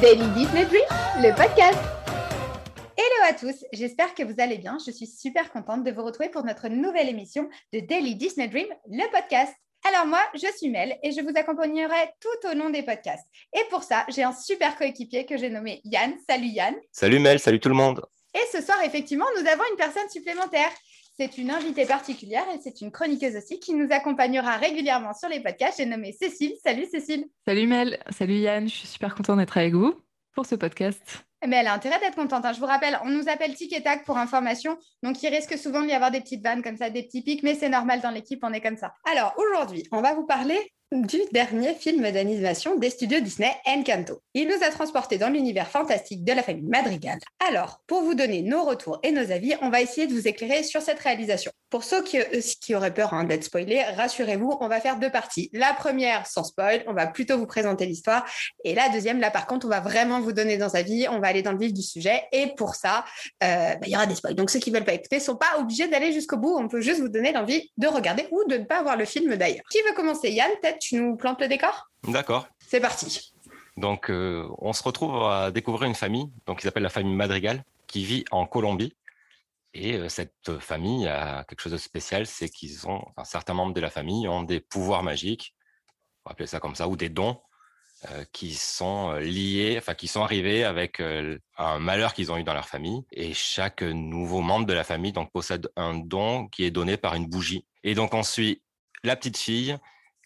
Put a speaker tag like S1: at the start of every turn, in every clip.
S1: Daily Disney Dream, le podcast. Hello à tous, j'espère que vous allez bien. Je suis super contente de vous retrouver pour notre nouvelle émission de Daily Disney Dream, le podcast. Alors moi, je suis Mel et je vous accompagnerai tout au long des podcasts. Et pour ça, j'ai un super coéquipier que j'ai nommé Yann. Salut Yann.
S2: Salut Mel, salut tout le monde.
S1: Et ce soir, effectivement, nous avons une personne supplémentaire. C'est une invitée particulière et c'est une chroniqueuse aussi qui nous accompagnera régulièrement sur les podcasts. J'ai nommé Cécile. Salut Cécile.
S3: Salut Mel, salut Yann, je suis super contente d'être avec vous pour ce podcast.
S1: Mais elle a intérêt d'être contente. hein. Je vous rappelle, on nous appelle Tic et Tac pour information. Donc, il risque souvent d'y avoir des petites vannes comme ça, des petits pics, mais c'est normal dans l'équipe, on est comme ça. Alors, aujourd'hui, on va vous parler du dernier film d'animation des studios Disney, Encanto. Il nous a transportés dans l'univers fantastique de la famille Madrigal. Alors, pour vous donner nos retours et nos avis, on va essayer de vous éclairer sur cette réalisation. Pour ceux qui, euh, auraient peur hein, d'être spoilés, rassurez-vous, on va faire deux parties. La première, sans spoil, on va plutôt vous présenter l'histoire. Et la deuxième, là par contre, on va vraiment vous donner dans sa vie, on va aller dans le vif du sujet. Et pour ça, euh, bah, il y aura des spoils. Donc ceux qui veulent pas écouter ne sont pas obligés d'aller jusqu'au bout. On peut juste vous donner l'envie de regarder ou de ne pas voir le film d'ailleurs. Qui veut commencer? Yann, peut-être? Tu nous plantes le décor?
S2: D'accord.
S1: C'est parti.
S2: Donc, euh, on se retrouve à découvrir une famille, donc qui s'appelle la famille Madrigal, qui vit en Colombie. Et euh, cette famille a quelque chose de spécial, c'est qu'ils ont, enfin, certains membres de la famille ont des pouvoirs magiques, on va appeler ça comme ça, ou des dons euh, qui sont liés, enfin qui sont arrivés avec un malheur qu'ils ont eu dans leur famille. Et chaque nouveau membre de la famille donc possède un don qui est donné par une bougie. Et donc on suit la petite fille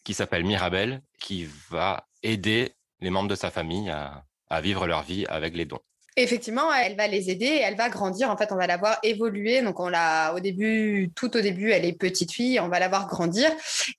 S2: qui s'appelle Mirabelle, qui va aider les membres de sa famille à, à vivre leur vie avec les dons.
S1: Effectivement, elle va les aider et elle va grandir. En fait, on va la voir évoluer. Donc, on l'a au début, tout au début, elle est petite fille. On va la voir grandir.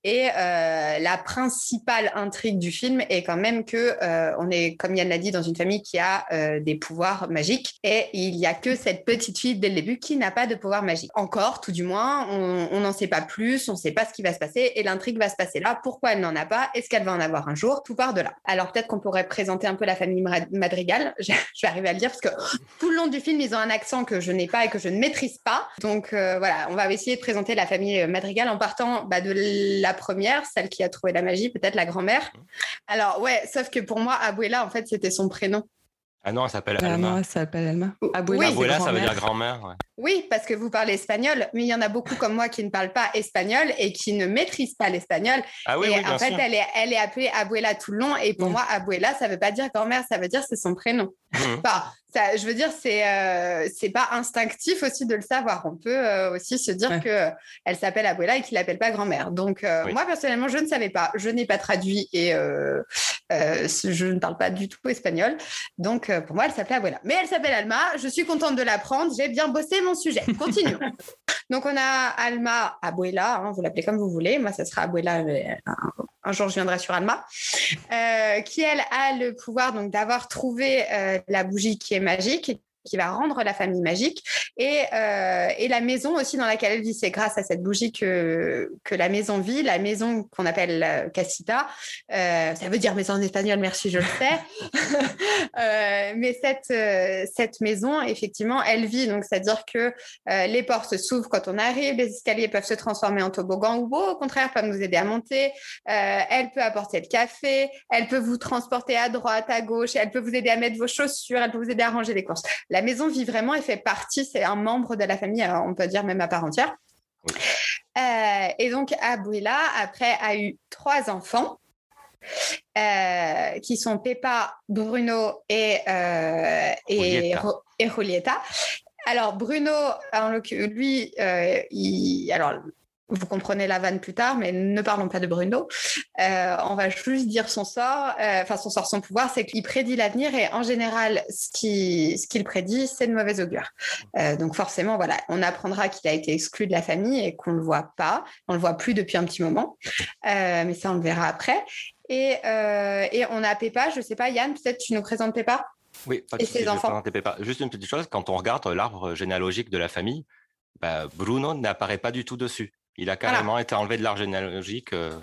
S1: Et euh, la principale intrigue du film est quand même que euh, on est, comme Yann l'a dit, dans une famille qui a euh, des pouvoirs magiques. Et il y a que cette petite fille dès le début qui n'a pas de pouvoir magique. Encore, tout du moins, on n'en sait pas plus. On ne sait pas ce qui va se passer et l'intrigue va se passer là. Pourquoi elle n'en a pas? Est-ce qu'elle va en avoir un jour? Tout part de là. Alors peut-être qu'on pourrait présenter un peu la famille Madrigal. Je vais arriver à le dire parce que tout le long du film, ils ont un accent que je n'ai pas et que je ne maîtrise pas. Donc euh, voilà, on va essayer de présenter la famille Madrigal en partant bah, de la première, celle qui a trouvé la magie, peut-être la grand-mère. Alors ouais, sauf que pour moi, Abuela, en fait, c'était son prénom.
S2: Ah non, elle s'appelle
S3: Ah,
S2: Alma.
S3: moi, ça s'appelle Alma. Abuela,
S1: Oui.
S2: Abuela, ça veut dire grand-mère. ouais.
S1: Oui, parce que vous parlez espagnol, mais il y en a beaucoup comme moi qui ne parlent pas espagnol et qui ne maîtrisent pas l'espagnol.
S2: Ah oui,
S1: et
S2: oui, bien
S1: en fait,
S2: sûr.
S1: elle est, elle est appelée Abuela tout le long. Et pour moi, Abuela, ça veut pas dire grand-mère, ça veut dire c'est son prénom.
S2: Mhm.
S1: Enfin, ça, je veux dire, c'est euh, c'est pas instinctif aussi de le savoir. On peut euh, aussi se dire
S3: Ouais.
S1: que euh, elle s'appelle Abuela et qu'il l'appelle pas grand-mère. Donc euh,
S2: Oui.
S1: moi personnellement, je ne savais pas. Je n'ai pas traduit et euh, euh, je ne parle pas du tout espagnol. Donc euh, pour moi, elle s'appelait Abuela. Mais elle s'appelle Alma. Je suis contente de l'apprendre. J'ai bien bossé mon sujet. Continuons. Donc on a Alma, Abuela. hein, vous l'appelez comme vous voulez. Moi, ça sera Abuela. Un jour, je viendrai sur Alma, euh, qui elle a le pouvoir donc d'avoir trouvé euh, la bougie qui est magique qui va rendre la famille magique et, euh, et la maison aussi dans laquelle elle vit. C'est grâce à cette bougie que, que la maison vit, la maison qu'on appelle euh, casita. Euh, ça veut dire maison en espagnol, merci, je le sais. Mais cette, cette maison, effectivement, elle vit. Donc, c'est-à-dire que les portes s'ouvrent quand on arrive, les escaliers peuvent se transformer en toboggan ou au contraire peuvent nous aider à monter. Elle peut apporter le café, elle peut vous transporter à droite, à gauche, elle peut vous aider à mettre vos chaussures, elle peut vous aider à ranger les courses. La maison vit vraiment et fait partie, c'est un membre de la famille, alors on peut dire même à part entière.
S2: Oui.
S1: Euh, et donc, Abuela, après, a eu trois enfants. euh, qui sont Peppa, Bruno et, euh, et, et Julieta. Alors, Bruno, lui, euh, il, alors, vous comprenez la vanne plus tard, mais ne parlons pas de Bruno. Euh, on va juste dire son sort, euh, enfin son sort, son pouvoir, c'est qu'il prédit l'avenir et en général, ce qu'il ce qu'il prédit, c'est de mauvais augure. Euh, donc forcément, voilà, on apprendra qu'il a été exclu de la famille et qu'on le voit pas, on le voit plus depuis un petit moment, mais ça on le verra après. Et, et on a Peppa, je sais pas, Yann, peut-être tu nous présentes Peppa?
S2: Oui, pas
S1: Et ses enfants
S2: présenter Peppa. Juste une petite chose, quand on regarde l'arbre généalogique de la famille, bah, Bruno n'apparaît pas du tout dessus. Il a carrément été enlevé de l'arbre généalogique euh,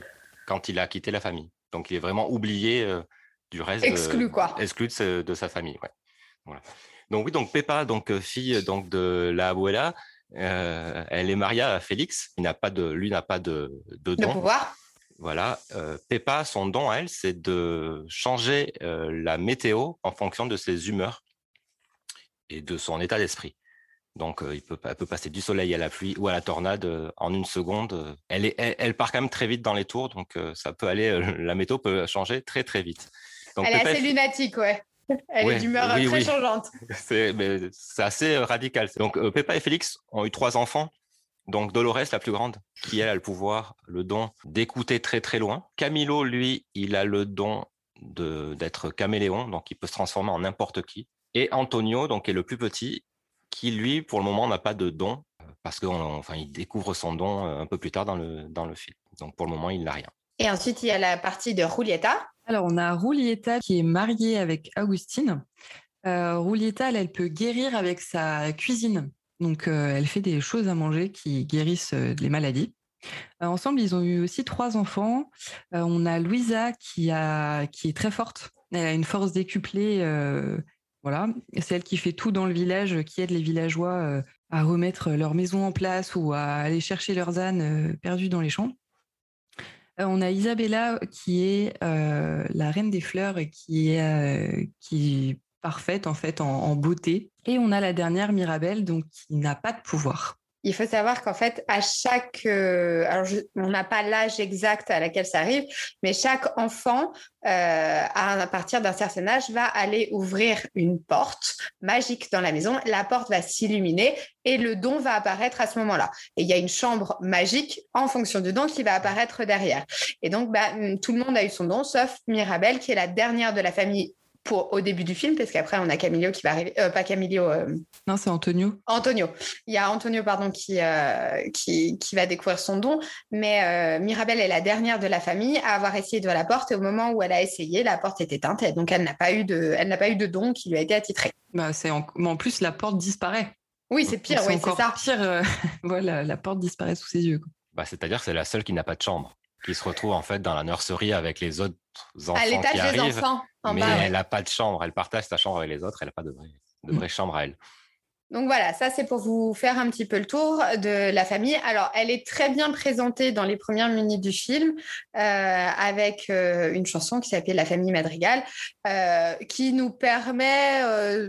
S2: quand il a quitté la famille. Donc il est vraiment oublié euh, du reste. de-
S1: Exclu, quoi.
S2: Exclu de, ce- de sa famille, ouais. Voilà. Donc oui, donc Peppa, donc euh, fille donc de la abuela, euh, elle est mariée à Félix. Il n'a pas de, lui n'a pas de, de
S1: de
S2: don.
S1: pouvoir
S2: Voilà, euh, Peppa, son don à elle, c'est de changer euh, la météo en fonction de ses humeurs et de son état d'esprit. Donc, il peut, elle peut passer du soleil à la pluie ou à la tornade en une seconde. Elle, est, elle, part quand même très vite dans les tours, donc ça peut aller, la météo peut changer très très vite.
S1: elle est assez lunatique, ouais. Elle est d'humeur très changeante.
S2: C'est assez radical. Donc, Peppa et Félix ont eu trois enfants. Donc Dolores, la plus grande, qui elle a le pouvoir, le don d'écouter très très loin. Camilo, lui, il a le don d'être caméléon, donc il peut se transformer en n'importe qui. Et Antonio, donc qui est le plus petit, qui lui, pour le moment, n'a pas de don parce qu'il enfin, il découvre son don euh, un peu plus tard dans le, dans le film. Donc pour le moment, il n'a rien.
S1: Et ensuite, il y a la partie de Julieta.
S3: Alors, on a Julieta qui est mariée avec Augustine. Euh, Julieta, elle, peut guérir avec sa cuisine. Donc, euh, elle fait des choses à manger qui guérissent euh, les maladies. Euh, ensemble, ils ont eu aussi trois enfants. on a Louisa qui, a, qui est très forte. Elle a une force décuplée. Voilà. C'est elle qui fait tout dans le village, qui aide les villageois à remettre leur maison en place ou à aller chercher leurs ânes perdus dans les champs. on a Isabella qui est la reine des fleurs et qui, est, parfaite en fait en, beauté. Et on a la dernière Mirabelle, donc qui n'a pas de pouvoir.
S1: Il faut savoir qu'en fait, à chaque, euh, alors on n'a pas l'âge exact à laquelle ça arrive, mais chaque enfant, euh, à, partir d'un certain âge, va aller ouvrir une porte magique dans la maison. La porte va s'illuminer et le don va apparaître à ce moment-là. Et il y a une chambre magique en fonction du don qui va apparaître derrière. Et donc, bah, tout le monde a eu son don, sauf Mirabelle, qui est la dernière de la famille pour, au début du film, parce qu'après, on a Camillo qui va arriver. Euh, pas Camillo. Euh,
S3: non, c'est Antonio.
S1: Antonio. Il y a Antonio, pardon, qui, euh, qui, qui, va découvrir son don. Mais Mirabelle est la dernière de la famille à avoir essayé de la porte. Et au moment où elle a essayé, la porte est éteinte. Et donc, elle n'a pas, eu de, elle n'a pas eu de don qui lui a été attitré.
S3: Bah, c'est en... en plus, la porte disparaît.
S1: Oui, c'est pire, oui, c'est ça.
S3: pire. voilà, la porte disparaît sous ses yeux.
S2: Bah, C'est-à-dire que c'est la seule qui n'a pas de chambre qui se retrouve en fait dans la nurserie avec les autres enfants à arrivent. Des enfants, mais elle n'a pas de chambre. Elle partage sa chambre avec les autres. Elle n'a pas de vraie, de vraie chambre à elle.
S1: Donc voilà, ça c'est pour vous faire un petit peu le tour de la famille. Alors, elle est très bien présentée dans les premières minutes du film euh, avec euh, une chanson qui s'appelle La famille Madrigal, euh, qui nous permet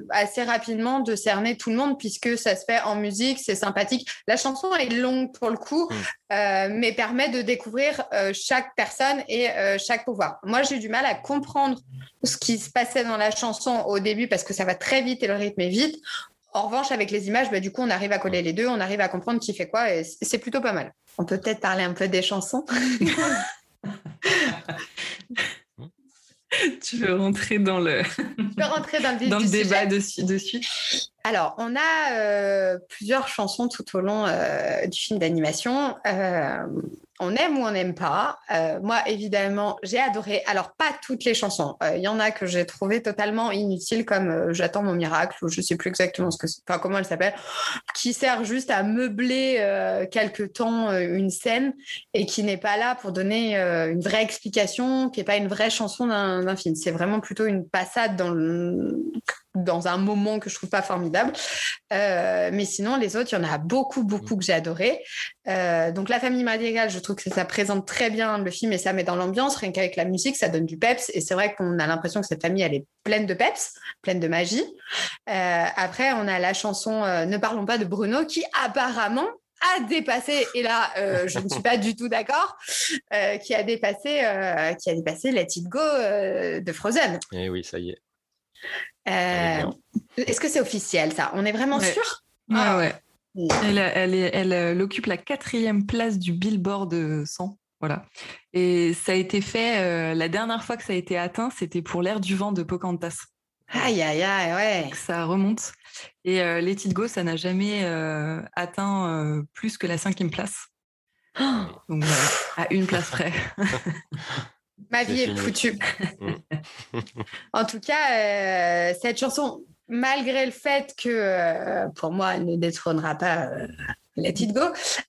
S1: assez rapidement de cerner tout le monde puisque ça se fait en musique, c'est sympathique. La chanson est longue pour le coup, mm. mais permet de découvrir chaque personne et chaque pouvoir. Moi, j'ai du mal à comprendre ce qui se passait dans la chanson au début parce que ça va très vite et le rythme est vite. En revanche, avec les images, bah, du coup, on arrive à coller les deux, on arrive à comprendre qui fait quoi, et c'est plutôt pas mal. On peut peut-être parler un peu des chansons.
S3: tu veux rentrer dans le,
S1: rentrer dans
S3: le, dans le débat dessus, dessus
S1: alors, on a euh, plusieurs chansons tout au long euh, du film d'animation. Euh, on aime ou on n'aime pas. moi, évidemment, j'ai adoré. Alors, pas toutes les chansons. Il y en a que j'ai trouvé totalement inutiles, comme J'attends mon miracle, ou je ne sais plus exactement ce que enfin, comment elle s'appelle, qui sert juste à meubler quelque temps une scène et qui n'est pas là pour donner une vraie explication, qui n'est pas une vraie chanson d'un film. C'est vraiment plutôt une passade dans le dans un moment que je trouve pas formidable. Euh, mais sinon, les autres, il y en a beaucoup, beaucoup que j'ai adoré. Euh, donc, La famille Madrigal, je trouve que ça présente très bien le film et ça met dans l'ambiance. Rien qu'avec la musique, ça donne du peps. Et c'est vrai qu'on a l'impression que cette famille, elle est pleine de peps, pleine de magie. Euh, après, on a la chanson Ne parlons pas de Bruno qui apparemment a dépassé, et là je ne suis pas du tout d'accord, qui a dépassé, qui a dépassé Let It Go de Frozen.
S2: Et eh oui, ça y est.
S1: Euh, est-ce que c'est officiel ça? On est vraiment sûr?
S3: Ah ouais. Elle, elle, elle, elle, occupe la quatrième place du Billboard 100. Voilà. Et ça a été fait, euh, la dernière fois que ça a été atteint, c'était pour l'ère du vent de Pocahontas.
S1: Aïe, aïe, aïe, ouais.
S3: Ça remonte. Et euh, Let It Go, ça n'a jamais euh, atteint plus que la cinquième place. Donc voilà, à une place près.
S1: Ma vie est, foutue. Mm. en tout cas, euh, cette chanson, malgré le fait que euh, pour moi, elle ne détrônera pas euh, Let It Go,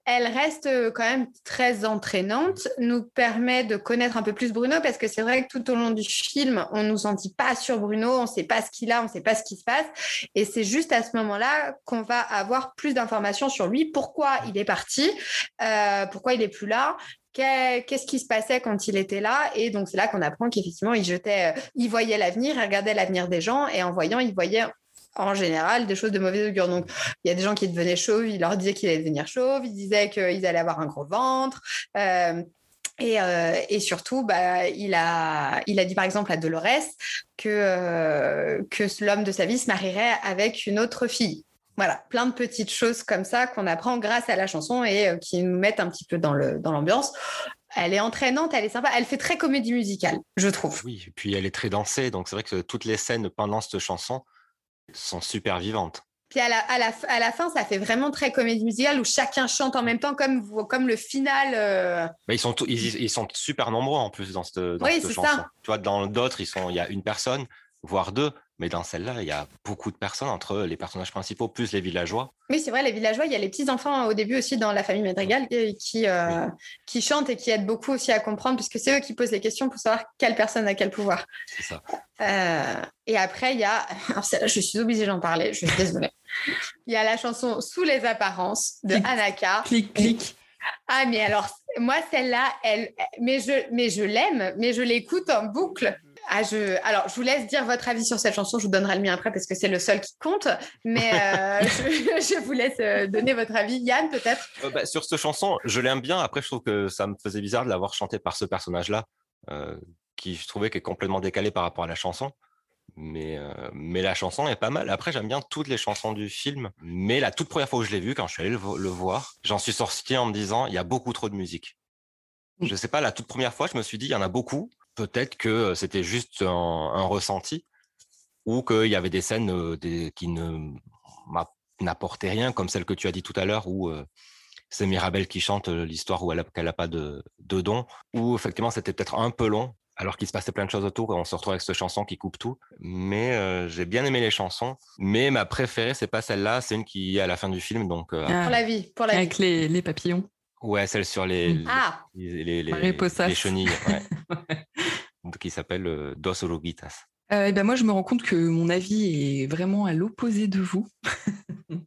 S1: elle reste quand même très entraînante, nous permet de connaître un peu plus Bruno parce que c'est vrai que tout au long du film, on nous en dit pas sur Bruno, on sait pas ce qu'il a, on sait pas ce qui se passe, et c'est juste à ce moment-là qu'on va avoir plus d'informations sur lui, pourquoi il est parti, euh, pourquoi il est plus là, qu'est-ce qui se passait quand il était là. Et donc c'est là qu'on apprend qu'effectivement il jetait il voyait l'avenir il regardait l'avenir des gens et en voyant il voyait en général des choses de mauvais augure. Donc, il y a des gens qui devenaient chauves, il leur disait qu'il allait devenir chauve, il disait qu'ils allaient avoir un gros ventre. Euh, et, euh, et, surtout, bah, il, a, il a dit par exemple à Dolores que, euh, que l'homme de sa vie se marierait avec une autre fille. Voilà, plein de petites choses comme ça qu'on apprend grâce à la chanson et qui nous mettent un petit peu dans l'ambiance. Elle est entraînante, elle est sympa, elle fait très comédie musicale, je trouve.
S2: Oui, et puis elle est très dansée, donc c'est vrai que toutes les scènes pendant cette chanson, sont super vivantes.
S1: Puis à la, à, la, à la, fin, ça fait vraiment très comédie musicale où chacun chante en même temps, comme, comme le final. Euh.
S2: ils, sont ils, sont super nombreux en plus dans cette, dans
S1: oui,
S2: cette
S1: chanson. Ça.
S2: Tu vois, dans d'autres, il y a une personne, voire deux. Mais dans celle-là, il y a beaucoup de personnes entre les personnages principaux plus les villageois.
S1: Oui, c'est vrai, les villageois, il y a les petits-enfants au début aussi dans la famille Madrigal qui, euh, qui chantent et qui aident beaucoup aussi à comprendre, puisque c'est eux qui posent les questions pour savoir quelle personne a quel pouvoir.
S2: C'est ça.
S1: Euh, et après, il y a. Alors, je suis obligée d'en parler, je suis désolée. il y a la chanson Sous les apparences de Anaka.
S3: Clic, clic.
S1: Ah, mais alors, moi, celle-là, elle, mais je, mais je l'aime, mais je l'écoute en boucle. Ah, je... Alors, je vous laisse dire votre avis sur cette chanson. Je vous donnerai le mien après parce que c'est le seul qui compte. Mais euh, je, je, vous laisse euh, donner votre avis. Yann, peut-être?
S2: Euh, bah, Sur cette chanson, je l'aime bien. Après, je trouve que ça me faisait bizarre de l'avoir chantée par ce personnage-là, euh, qui je trouvais est complètement décalé par rapport à la chanson. Mais, mais la chanson est pas mal. Après, j'aime bien toutes les chansons du film. Mais la toute première fois que je l'ai vu, quand je suis allé le, le voir, j'en suis sorti en me disant il y a beaucoup trop de musique. Je sais pas, la toute première fois, je me suis dit il y en a beaucoup peut-être que c'était juste un, un, ressenti ou qu'il y avait des scènes euh, des, qui ne n'apportaient rien, comme celle que tu as dit tout à l'heure, où euh, c'est Mirabelle qui chante l'histoire où elle n'a pas de, de don, où effectivement c'était peut-être un peu long, alors qu'il se passait plein de choses autour et on se retrouve avec cette chanson qui coupe tout. Mais euh, j'ai bien aimé les chansons, mais ma préférée c'est pas celle-là, c'est une qui est à la fin du film. Donc
S1: ah, pour la vie, pour la
S3: avec
S1: vie.
S3: Les, les papillons.
S2: Ouais, celle sur les,
S1: ah.
S2: les, les, les, les, chenilles. Ouais. qui s'appelle euh, Dos Oruguitas.
S3: Euh, et ben moi, je me rends compte que mon avis est vraiment à l'opposé de vous.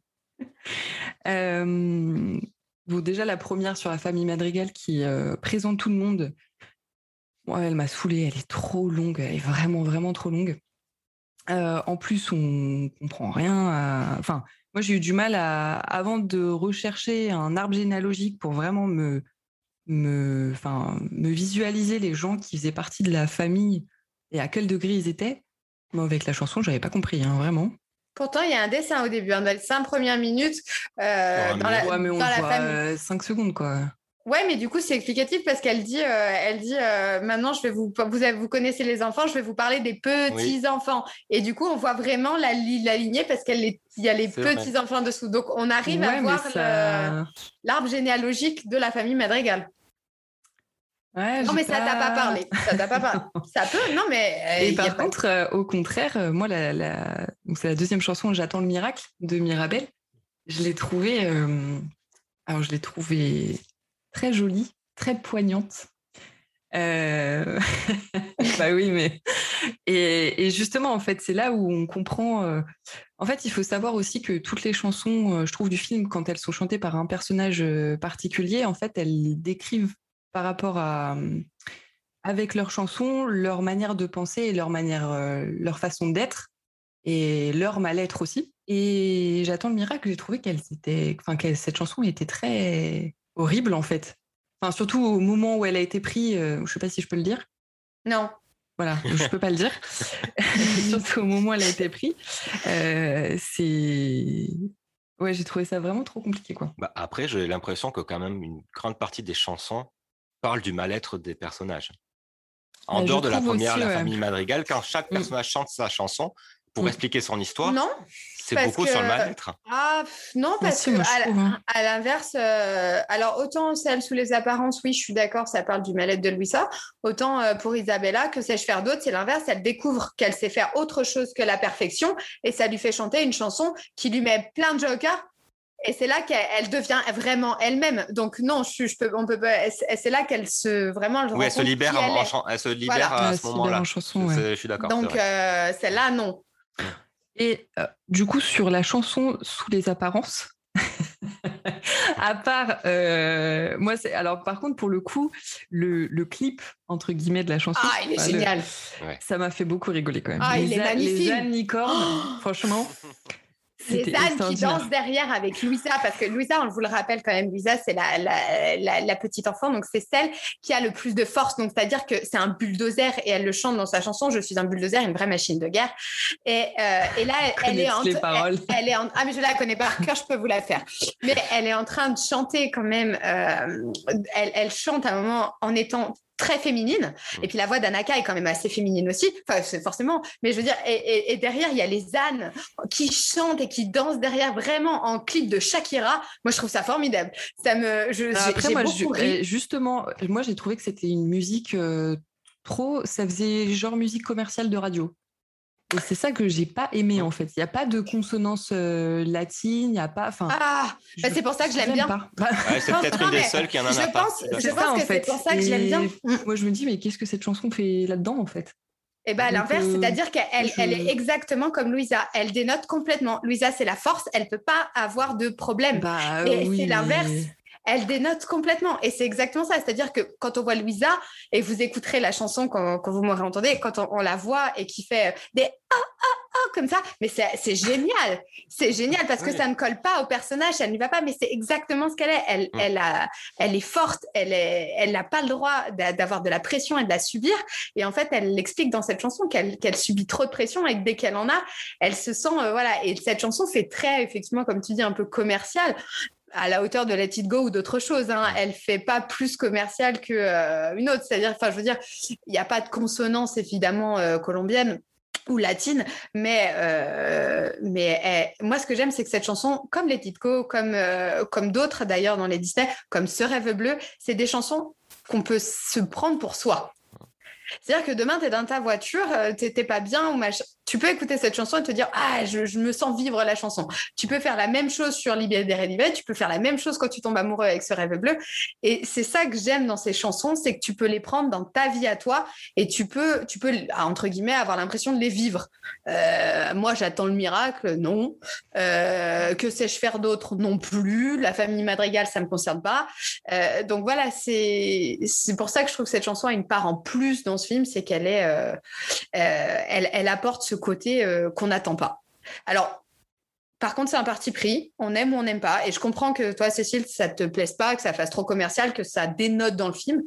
S3: euh, déjà, la première sur la famille Madrigal qui présente tout le monde, elle m'a saoulée. Elle est trop longue. Elle est vraiment, vraiment trop longue. En plus, on comprend rien. Enfin, moi, j'ai eu du mal avant de rechercher un arbre généalogique pour vraiment me, me, enfin, me visualiser les gens qui faisaient partie de la famille et à quel degré ils étaient. Moi, avec la chanson, j'avais pas compris, hein, vraiment.
S1: Pourtant, il y a un dessin au début, hein, dans les cinq premières minutes. Euh,
S3: ouais,
S1: dans la,
S3: ouais, mais on
S1: dans la
S3: voit
S1: famille.
S3: 5 secondes, quoi.
S1: Ouais, mais du coup, c'est explicatif parce qu'elle dit, euh, elle dit, euh, maintenant, je vais vous, vous, vous connaissez les enfants, je vais vous parler des petits oui. enfants. Et du coup, on voit vraiment la, la lignée parce qu'il y a les petits vrai. enfants dessous. Donc, on arrive
S3: ouais,
S1: à voir
S3: ça...
S1: l'arbre généalogique de la famille Madrigal.
S3: Ouais,
S1: non, mais ça t'a pas parlé. Ça t'a pas parlé. ça peut, non, mais.
S3: Et par contre, pas... euh, au contraire, euh, moi, la, la... c'est la deuxième chanson, J'attends le miracle de Mirabelle. Je l'ai trouvée. Euh... Alors, je l'ai trouvée très jolie, très poignante. Euh... bah oui, mais. Et, et, justement, en fait, c'est là où on comprend. Euh... En fait, il faut savoir aussi que toutes les chansons, euh, je trouve, du film, quand elles sont chantées par un personnage euh, particulier, en fait, elles décrivent par rapport à avec leurs chansons, leur manière de penser et leur manière, euh, leur façon d'être et leur mal-être aussi. Et j'attends le miracle. J'ai trouvé qu'elle était, enfin, que cette chanson était très horrible en fait. Enfin, surtout au moment où elle a été prise. Euh, je sais pas si je peux le dire.
S1: Non.
S3: Voilà, je peux pas le dire. surtout au moment où elle a été prise. Euh, c'est Ouais, j'ai trouvé ça vraiment trop compliqué, quoi.
S2: Bah après, j'ai l'impression que quand même une grande partie des chansons parle du mal-être des personnages. En dehors de la première,
S3: aussi,
S2: la
S3: ouais.
S2: famille madrigal, quand chaque
S3: Mm.
S2: personnage chante sa chanson pour
S3: Mm.
S2: expliquer son histoire,
S1: Non.
S2: c'est beaucoup
S1: que-
S2: sur le mal-être.
S1: Ah, non,
S3: Moi
S1: parce que
S3: hein.
S1: à l'inverse, euh, alors autant celle sous les apparences, oui, je suis d'accord, ça parle du mal-être de Louisa. Autant euh, pour Isabella, que sais-je faire d'autre, c'est l'inverse. Elle découvre qu'elle sait faire autre chose que la perfection et ça lui fait chanter une chanson qui lui met plein de jokers Et c'est là qu'elle devient vraiment elle-même. Donc non, je, je peux, on peut C'est là qu'elle se vraiment.
S2: Elle oui, elle se libère, en, elle, se libère à ce moment-là. Je suis d'accord.
S1: Donc euh, celle-là, non.
S3: Et euh, du coup, sur la chanson Sous les apparences, à part, euh, moi, c'est alors par contre pour le coup, le, le, clip entre guillemets de la chanson,
S1: ah, il est génial.
S3: Ça m'a fait beaucoup rigoler quand même.
S1: Ah,
S3: les,
S1: il est magnifique.
S3: Les licornes, franchement.
S1: Les ânes qui dansent derrière avec Louisa, parce que Louisa, on vous le rappelle quand même, Louisa, c'est la, la, la, petite enfant, donc c'est celle qui a le plus de force. Donc, c'est-à-dire que c'est un bulldozer et elle le chante dans sa chanson Je suis un bulldozer, une vraie machine de guerre. Et, euh, et là, elle, est en, elle, est en. Ah, mais je la connais par cœur, je peux vous la faire. Mais elle est en train de chanter quand même. Euh, elle, elle chante à un moment en étant très féminine. Mm. Et puis la voix d'Anaka est quand même assez féminine aussi, enfin, forcément. Mais je veux dire, et, derrière, il y a les ânes qui chantent et qui dansent derrière vraiment en clip de Shakira. Moi, je trouve ça formidable. Ça me, je,
S3: Après, moi, justement, moi, j'ai trouvé que c'était une musique euh, trop, ça faisait genre musique commerciale de radio. Et c'est ça que j'ai pas aimé en fait. Il n'y a pas de consonance euh, latine, il n'y a pas. Enfin,
S1: ah, bah, c'est pour ça que je l'aime bien.
S2: c'est peut-être une des seules qui en a
S1: je pense, Je pense que c'est pour ça que je l'aime bien.
S3: Moi, je me dis, mais qu'est-ce que cette chanson fait là-dedans en fait?
S1: Et eh bien, à l'inverse, euh, c'est-à-dire qu'elle elle est exactement comme Louisa. Elle dénote complètement. Louisa, c'est la force. Elle peut pas avoir de problème.
S3: Bah,
S1: et
S3: c'est
S1: l'inverse elle dénote complètement. Et c'est exactement ça. C'est-à-dire que quand on voit Louisa, et vous écouterez la chanson quand, vous m'aurez entendu, quand on, la voit et qui fait des ah, ah, ah comme ça, mais c'est génial. C'est génial parce que ça ne colle pas au personnage, elle n'y va pas, mais c'est exactement ce qu'elle est. Elle, mm. elle, a, elle est forte, elle n'a elle pas le droit d'avoir de la pression et de la subir. Et en fait, elle l'explique dans cette chanson qu'elle subit trop de pression et que dès qu'elle en a, elle se sent, euh, voilà. Et cette chanson fait très, effectivement, comme tu dis, un peu commercial à la hauteur de Let It Go ou d'autres choses. Hein. Elle fait pas plus commerciale qu'une euh, autre. C'est-à-dire, enfin, je veux dire, il n'y a pas de consonance évidemment euh, colombienne ou latine, mais euh, mais moi ce que j'aime c'est que cette chanson, comme les Go, comme comme d'autres d'ailleurs dans les Disney, comme Ce rêve bleu, c'est des chansons qu'on peut se prendre pour soi. C'est-à-dire que demain, tu es dans ta voiture, tu pas bien ou machin tu peux écouter cette chanson et te dire ah je, me sens vivre la chanson. Tu peux faire la même chose sur Libéré Libéré, tu peux faire la même chose quand tu tombes amoureux avec ce rêve bleu. Et c'est ça que j'aime dans ces chansons, c'est que tu peux les prendre dans ta vie à toi et tu peux tu peux entre guillemets avoir l'impression de les vivre. Euh, moi j'attends le miracle, non. Euh, que sais-je faire d'autre, non plus. La famille Madrigal ça me concerne pas. Euh, donc voilà c'est c'est pour ça que je trouve que cette chanson a une part en plus dans ce film, c'est qu'elle est, elle, elle apporte ce côté euh, qu'on n'attend pas. Alors, par contre, c'est un parti pris. On aime ou on n'aime pas. Et je comprends que toi, Cécile, ça te plaise pas, que ça fasse trop commercial, que ça dénote dans le film.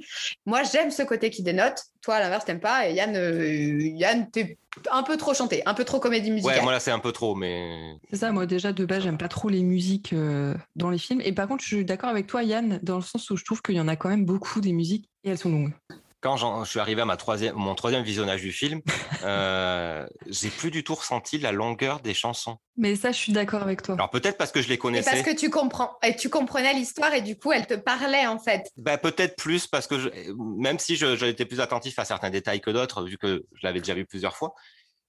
S1: Moi, j'aime ce côté qui dénote. Toi, à l'inverse, t'aimes pas. Et Yann, euh, Yann, t'es un peu trop chanté, un peu trop comédie musicale.
S2: Ouais, moi là, c'est un peu trop, mais.
S3: C'est ça, moi déjà, de base, j'aime pas trop les musiques euh, dans les films. Et par contre, je suis d'accord avec toi, Yann, dans le sens où je trouve qu'il y en a quand même beaucoup des musiques et elles sont longues
S2: quand je suis arrivé à ma troisième, mon troisième visionnage du film, euh, j'ai plus du tout ressenti la longueur des chansons.
S3: Mais ça, je suis d'accord avec toi.
S2: Alors peut-être parce que je les connaissais.
S1: parce que tu comprends et tu comprenais l'histoire et du coup, elle te parlait en fait.
S2: Bah, peut-être plus parce que je, même si j'étais plus attentif à certains détails que d'autres, vu que je l'avais déjà vu plusieurs fois,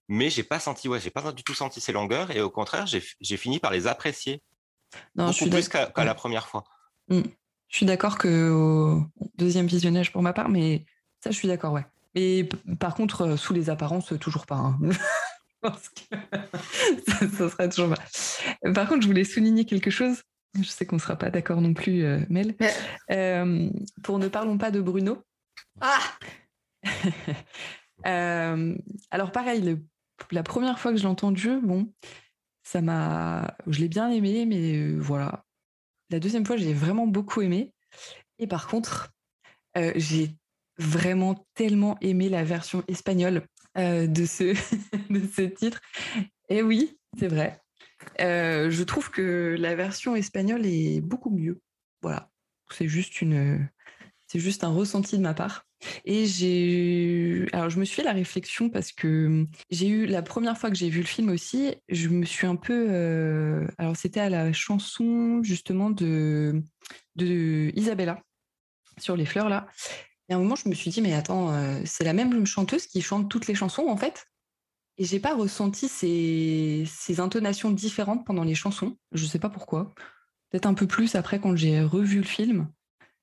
S2: mais j'ai pas senti, ouais, j'ai pas du tout senti ces longueurs et au contraire, j'ai fini par les apprécier. Non, beaucoup je suis plus qu'à la première fois.
S3: Mmh. Je suis d'accord que au deuxième visionnage pour ma part, mais ça, je suis d'accord, ouais. Mais par contre, euh, sous les apparences, toujours pas. Hein. ça, serait toujours pas. Par contre, je voulais souligner quelque chose. Je sais qu'on ne sera pas d'accord non plus, euh, Mel. Euh, pour Ne parlons pas de Bruno.
S1: Ah
S3: Alors, pareil, la première fois que je l'ai entendu, bon, ça m'a. Je l'ai bien aimé, mais voilà. La deuxième fois, j'ai vraiment beaucoup aimé. Et par contre, j'ai vraiment tellement aimé la version espagnole euh, de, ce, de ce titre. Et oui, c'est vrai. Euh, je trouve que la version espagnole est beaucoup mieux. Voilà. C'est juste une, c'est juste un ressenti de ma part. Et j'ai, alors je me suis fait la réflexion parce que j'ai eu la première fois que j'ai vu le film aussi, je me suis un peu, euh, alors c'était à la chanson justement de de Isabella sur les fleurs là, et à un moment, je me suis dit, mais attends, euh, c'est la même chanteuse qui chante toutes les chansons, en fait? Et j'ai pas ressenti ces, ces, intonations différentes pendant les chansons. Je sais pas pourquoi. peut-être un peu plus après quand j'ai revu le film.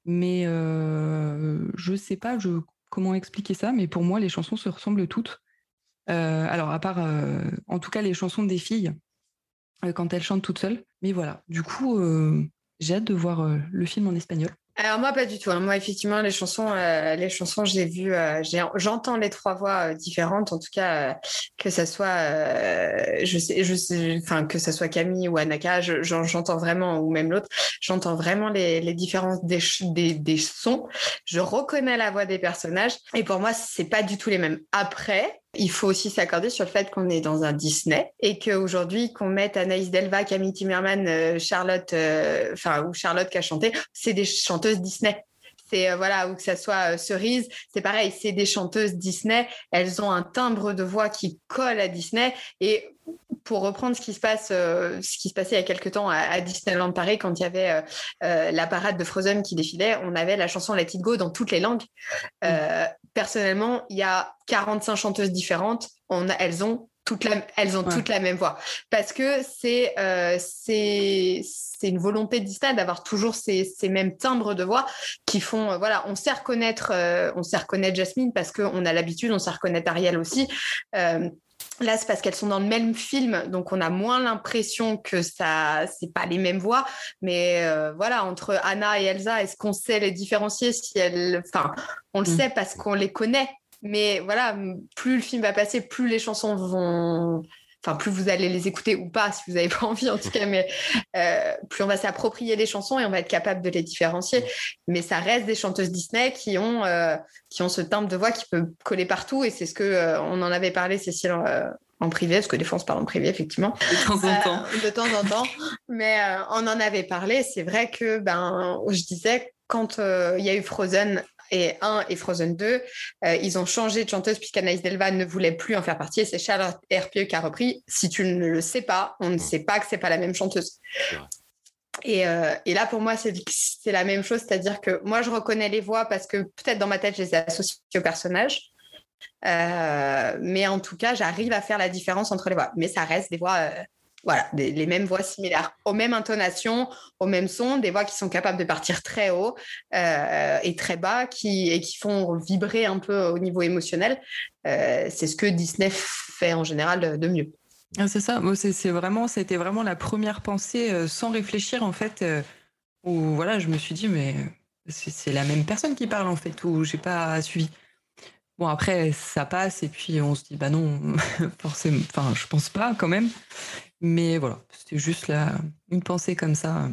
S3: Mais je sais pas je, comment expliquer ça, mais pour moi, les chansons se ressemblent toutes. alors, à part, en tout cas, les chansons des filles, quand elles chantent toutes seules. Mais voilà, du coup, j'ai hâte de voir le film en espagnol.
S1: Alors moi pas du tout. Hein. Moi effectivement les chansons, euh, les chansons j'ai vu, euh, j'entends les trois voix euh, différentes. En tout cas que ça soit, je sais, je sais, enfin que ça soit Camille ou Anaka, j'entends vraiment ou même l'autre, j'entends vraiment les, les différences des, des, des, sons. Je reconnais la voix des personnages et pour moi c'est pas du tout les mêmes. Après il faut aussi s'accorder sur le fait qu'on est dans un Disney et qu'aujourd'hui, qu'on mette Anaïs Delva, Camille Timmerman, euh, Charlotte, euh, enfin, ou Charlotte qui a chanté, c'est des chanteuses Disney. C'est euh, voilà, ou que ça soit Cerise, c'est pareil, c'est des chanteuses Disney. Elles ont un timbre de voix qui colle à Disney. Et pour reprendre ce qui se passe, ce qui se passait il y a quelques temps à, Disneyland Paris, quand il y avait la parade de Frozen qui défilait, on avait la chanson Let It Go dans toutes les langues personnellement, il y a 45 chanteuses différentes. On elles ont toute la, elles ont toutes la même voix. Parce que c'est euh, c'est une volonté de d'avoir toujours ces, ces, mêmes timbres de voix qui font, euh, voilà, on sait reconnaître, euh, on sait reconnaître Jasmine parce qu'on a l'habitude, on sait reconnaître Ariel aussi. Là, c'est parce qu'elles sont dans le même film, donc on a moins l'impression que ça, c'est pas les mêmes voix. Mais voilà, entre Anna et Elsa, est-ce qu'on sait les différencier si elles, enfin, on le mm. sait parce qu'on les connaît? Mais voilà, plus le film va passer, plus les chansons vont, enfin plus vous allez les écouter ou pas si vous n'avez pas envie en tout cas mais euh, plus on va s'approprier les chansons et on va être capable de les différencier mais ça reste des chanteuses Disney qui ont euh, qui ont ce timbre de voix qui peut coller partout et c'est ce que euh, on en avait parlé Cécile en privé, parce que des fois on se parle en privé, effectivement.
S3: De temps en temps.
S1: de temps en temps. Mais on en avait parlé. C'est vrai que, ben, je disais, quand il y a eu Frozen et 1 et Frozen 2, euh, ils ont changé de chanteuse puisqu'Anaïs Delva ne voulait plus en faire partie et c'est Charlotte Herpieux qui a repris. Si tu ne le sais pas, on ne sait pas que c'est pas la même chanteuse. Euh, et, là, pour moi, c'est la même chose, c'est-à-dire que moi, je reconnais les voix parce que peut-être dans ma tête, je les associe au personnage. Euh, mais en tout cas, j'arrive à faire la différence entre les voix. Mais ça reste des voix voilà, les mêmes voix similaires, aux mêmes intonations, aux mêmes sons, des voix qui sont capables de partir très haut euh, et très bas, qui, et qui font vibrer un peu au niveau émotionnel. Euh, c'est ce que Disney fait en général de mieux.
S3: Ah, c'est ça, c'est c'était vraiment la première pensée euh, sans réfléchir en fait, où voilà, je me suis dit mais c'est la même personne qui parle en fait, où j'ai pas suivi. Bon après ça passe et puis on se dit bah non forcément, enfin je pense pas quand même. Mais voilà, c'était juste là, une pensée comme ça.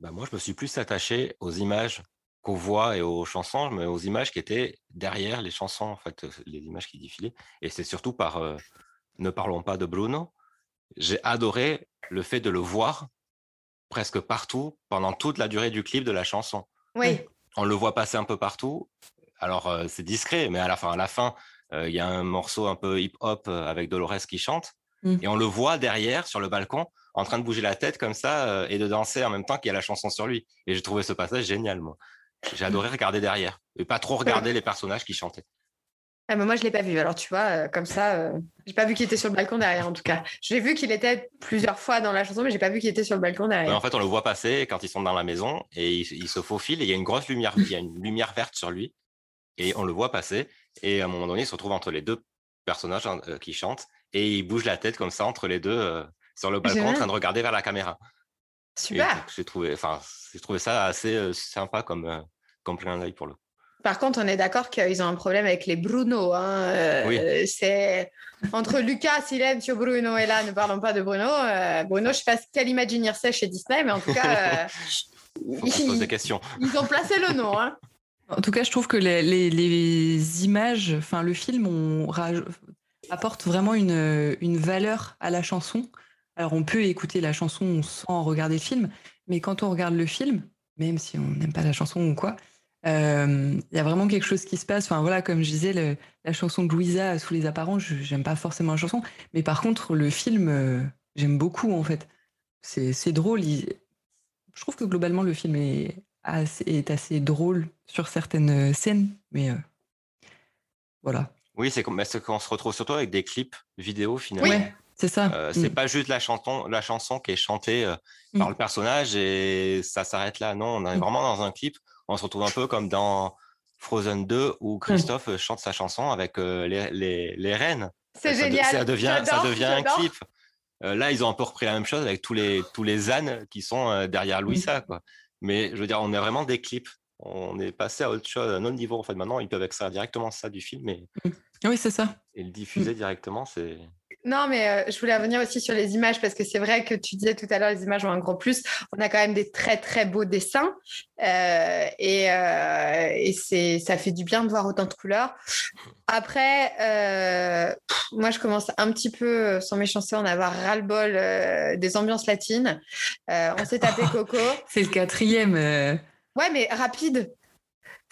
S2: Bah moi, je me suis plus attaché aux images qu'on voit et aux chansons, mais aux images qui étaient derrière les chansons, en fait, les images qui défilaient. Et c'est surtout par euh, Ne parlons pas de Bruno. J'ai adoré le fait de le voir presque partout pendant toute la durée du clip de la chanson.
S1: Oui.
S2: On le voit passer un peu partout. Alors, euh, c'est discret, mais à la fin, à la fin, euh, il y a un morceau un peu hip-hop avec Dolores qui chante. Mmh. Et on le voit derrière, sur le balcon, en train de bouger la tête comme ça euh, et de danser en même temps qu'il y a la chanson sur lui. Et j'ai trouvé ce passage génial, moi. J'ai adoré regarder derrière et pas trop regarder les personnages qui chantaient.
S1: Ah, moi, je ne l'ai pas vu. Alors, tu vois, euh, comme ça, je euh, j'ai pas vu qu'il était sur le balcon derrière, en tout cas. J'ai vu qu'il était plusieurs fois dans la chanson, mais j'ai pas vu qu'il était sur le balcon derrière.
S2: en fait, on le voit passer quand ils sont dans la maison et il, se faufile et il y a une grosse lumière, il y a une lumière verte sur lui et on le voit passer. Et à un moment donné, il se retrouve entre les deux personnages hein, qui chantent et il bouge la tête comme ça entre les deux euh, sur le balcon en train de regarder vers la caméra.
S1: Super.
S2: J'ai trouvé, enfin, j'ai trouvé ça assez euh, sympa comme, euh, comme plein d'œil pour le.
S1: Par contre, on est d'accord qu'ils ont un problème avec les Bruno. Hein. Oui. C'est entre Lucas, Silencio, Bruno et là, ne parlons pas de Bruno. Bruno, je sais pas quel Imagineer c'est chez Disney, mais en tout cas,
S2: ils, des questions.
S1: ils ont placé le nom. Hein.
S3: En tout cas, je trouve que les, les, les images, enfin le film, ont apporte vraiment une, une, valeur à la chanson. Alors on peut écouter la chanson sans regarder le film, mais quand on regarde le film, même si on n'aime pas la chanson ou quoi, euh, il y a vraiment quelque chose qui se passe. Enfin voilà, comme je disais, la chanson de Louisa sous les apparences, j'aime pas forcément la chanson, mais par contre le film, euh, j'aime beaucoup en fait. C'est drôle. je trouve que globalement le film est assez, est assez drôle sur certaines scènes, mais euh, voilà.
S2: Oui, c'est qu'on se retrouve surtout avec des clips vidéo finalement.
S3: C'est ça.
S2: c'est mm. pas juste la chanson, la chanson qui est chantée par mm. le personnage et ça s'arrête là. Non, on est mm. vraiment dans un clip. On se retrouve un peu comme dans Frozen 2 où Christophe chante sa chanson avec les, les, les reines.
S1: C'est génial.
S2: ça devient, ça devient un clip. là, ils ont un peu repris la même chose avec tous les, tous les ânes qui sont derrière Louisa. Quoi. Mais je veux dire, on est vraiment des clips. On est passé à autre chose, à un autre niveau. En fait, maintenant, ils peuvent extraire directement ça du film et,
S3: oui, c'est ça.
S2: et le diffuser directement. C'est
S1: non, mais euh, je voulais revenir aussi sur les images parce que c'est vrai que tu disais tout à l'heure, les images ont un gros plus. On a quand même des très, très beaux dessins euh, et, euh, et c'est, ça fait du bien de voir autant de couleurs. Après, moi, je commence un petit peu, sans méchanceté, en avoir ras-le-bol des ambiances latines. on s'est tapé Coco.
S3: c'est le quatrième.
S1: Ouais, mais rapide.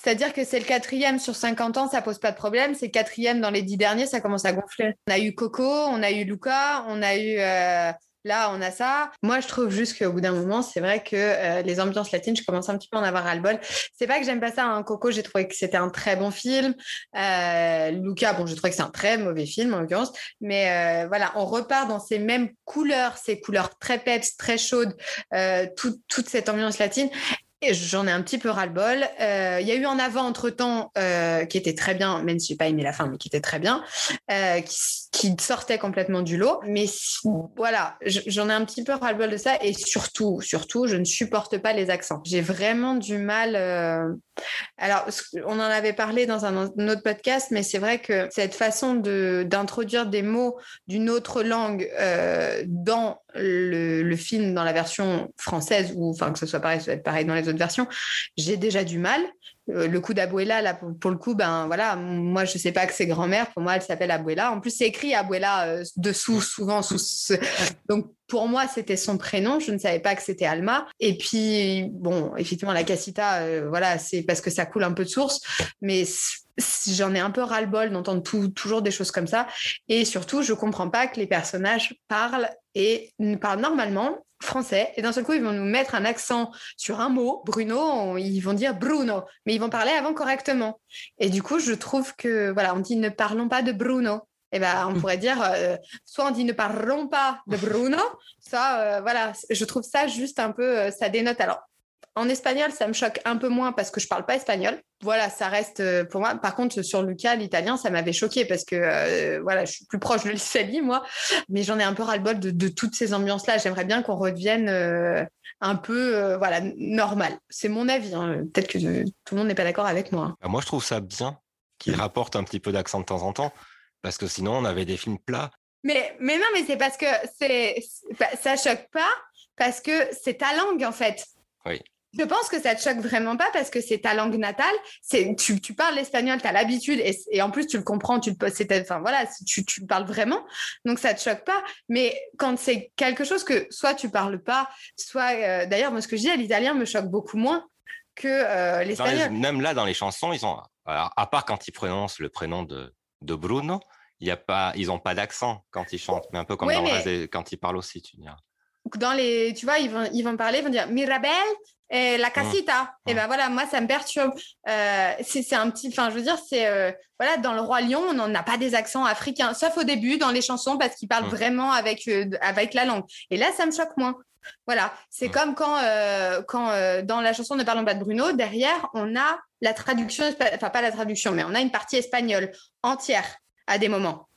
S1: C'est-à-dire que c'est le quatrième sur 50 ans, ça pose pas de problème. C'est le quatrième dans les dix derniers, ça commence à gonfler. On a eu Coco, on a eu Luca, on a eu. Euh, là, on a ça. Moi, je trouve juste qu'au bout d'un moment, c'est vrai que euh, les ambiances latines, je commence un petit peu à en avoir ras-le-bol. C'est pas que j'aime pas ça. Hein. Coco, j'ai trouvé que c'était un très bon film. Euh, Luca, bon, je trouve que c'est un très mauvais film en l'occurrence. Mais voilà, on repart dans ces mêmes couleurs, ces couleurs très peps, très chaudes, toute cette ambiance latine. J'en ai un petit peu ras-le-bol. Euh, il y a eu en avant entre-temps euh, qui était très bien, même si je n'ai pas aimé la fin, mais qui était très bien, euh, qui, sortait complètement du lot. Mais voilà, j'en ai un petit peu ras-le-bol de ça. Et surtout, surtout, je ne supporte pas les accents. J'ai vraiment du mal. Alors, on en avait parlé dans un, autre podcast, mais c'est vrai que cette façon d'introduire des mots d'une autre langue dans le, film dans la version française, ou enfin que ce soit pareil, ça va être pareil dans les autres versions, j'ai déjà du mal. Euh, le coup d'Abuela, là, pour, le coup, ben voilà, moi je sais pas que c'est grand-mère, pour moi elle s'appelle Abuela. En plus, c'est écrit Abuela euh, dessous, souvent. Sous ce... Donc pour moi, c'était son prénom. Je ne savais pas que c'était Alma. Et puis, bon, effectivement, la Casita, euh, voilà, c'est parce que ça coule un peu de source. Mais j'en ai un peu ras-le-bol d'entendre toujours des choses comme ça. Et surtout, je comprends pas que les personnages parlent et parlent normalement français. Et d'un seul coup, ils vont nous mettre un accent sur un mot. Bruno, ils vont dire Bruno, mais ils vont parler avant correctement. Et du coup, je trouve que, voilà, on dit ne parlons pas de Bruno. Et eh ben, on pourrait dire, euh, soit on dit ne parlons pas de Bruno, soit, euh, voilà, je trouve ça juste un peu, euh, ça dénote. Alors, en espagnol, ça me choque un peu moins parce que je parle pas espagnol. Voilà, ça reste euh, pour moi. Par contre, sur Lucas, l'italien, ça m'avait choqué parce que euh, voilà, je suis plus proche de l'Italie, moi. Mais j'en ai un peu ras-le-bol de, toutes ces ambiances-là. J'aimerais bien qu'on revienne euh, un peu, voilà, normal. C'est mon avis. Hein. Peut-être que tout le monde n'est pas d'accord avec moi.
S2: Bah, moi, je trouve ça bien qu'il rapporte un petit peu d'accent de temps en temps parce que sinon, on avait des films plats.
S1: Mais, mais non, mais c'est parce que c'est, ça choque pas parce que c'est ta langue en fait.
S2: Oui.
S1: Je pense que ça te choque vraiment pas parce que c'est ta langue natale. C'est tu, tu parles l'espagnol, tu as l'habitude et, en plus tu le comprends, tu le enfin voilà, tu, tu parles vraiment. Donc ça te choque pas. Mais quand c'est quelque chose que soit tu parles pas, soit euh, d'ailleurs moi ce que je dis l'italien me choque beaucoup moins que euh, l'espagnol.
S2: Même là dans les chansons, ils ont à part quand ils prononcent le prénom de, de Bruno, il y a pas, ils ont pas d'accent quand ils chantent, mais un peu comme dans quand ils parlent aussi, tu diras
S1: dans les, tu vois, ils vont, ils vont parler, ils vont dire Mirabel et la mmh. casita. Et ben voilà, moi, ça me perturbe. Euh, c'est un petit, enfin, je veux dire, c'est, euh, voilà, dans le Roi Lion, on n'en a pas des accents africains, sauf au début, dans les chansons, parce qu'ils parlent mmh. vraiment avec, euh, avec la langue. Et là, ça me choque moins. Voilà, c'est mmh. comme quand, quand dans la chanson Ne parlons pas de Bruno, derrière, on a la traduction, enfin, pas la traduction, mais on a une partie espagnole entière à des moments.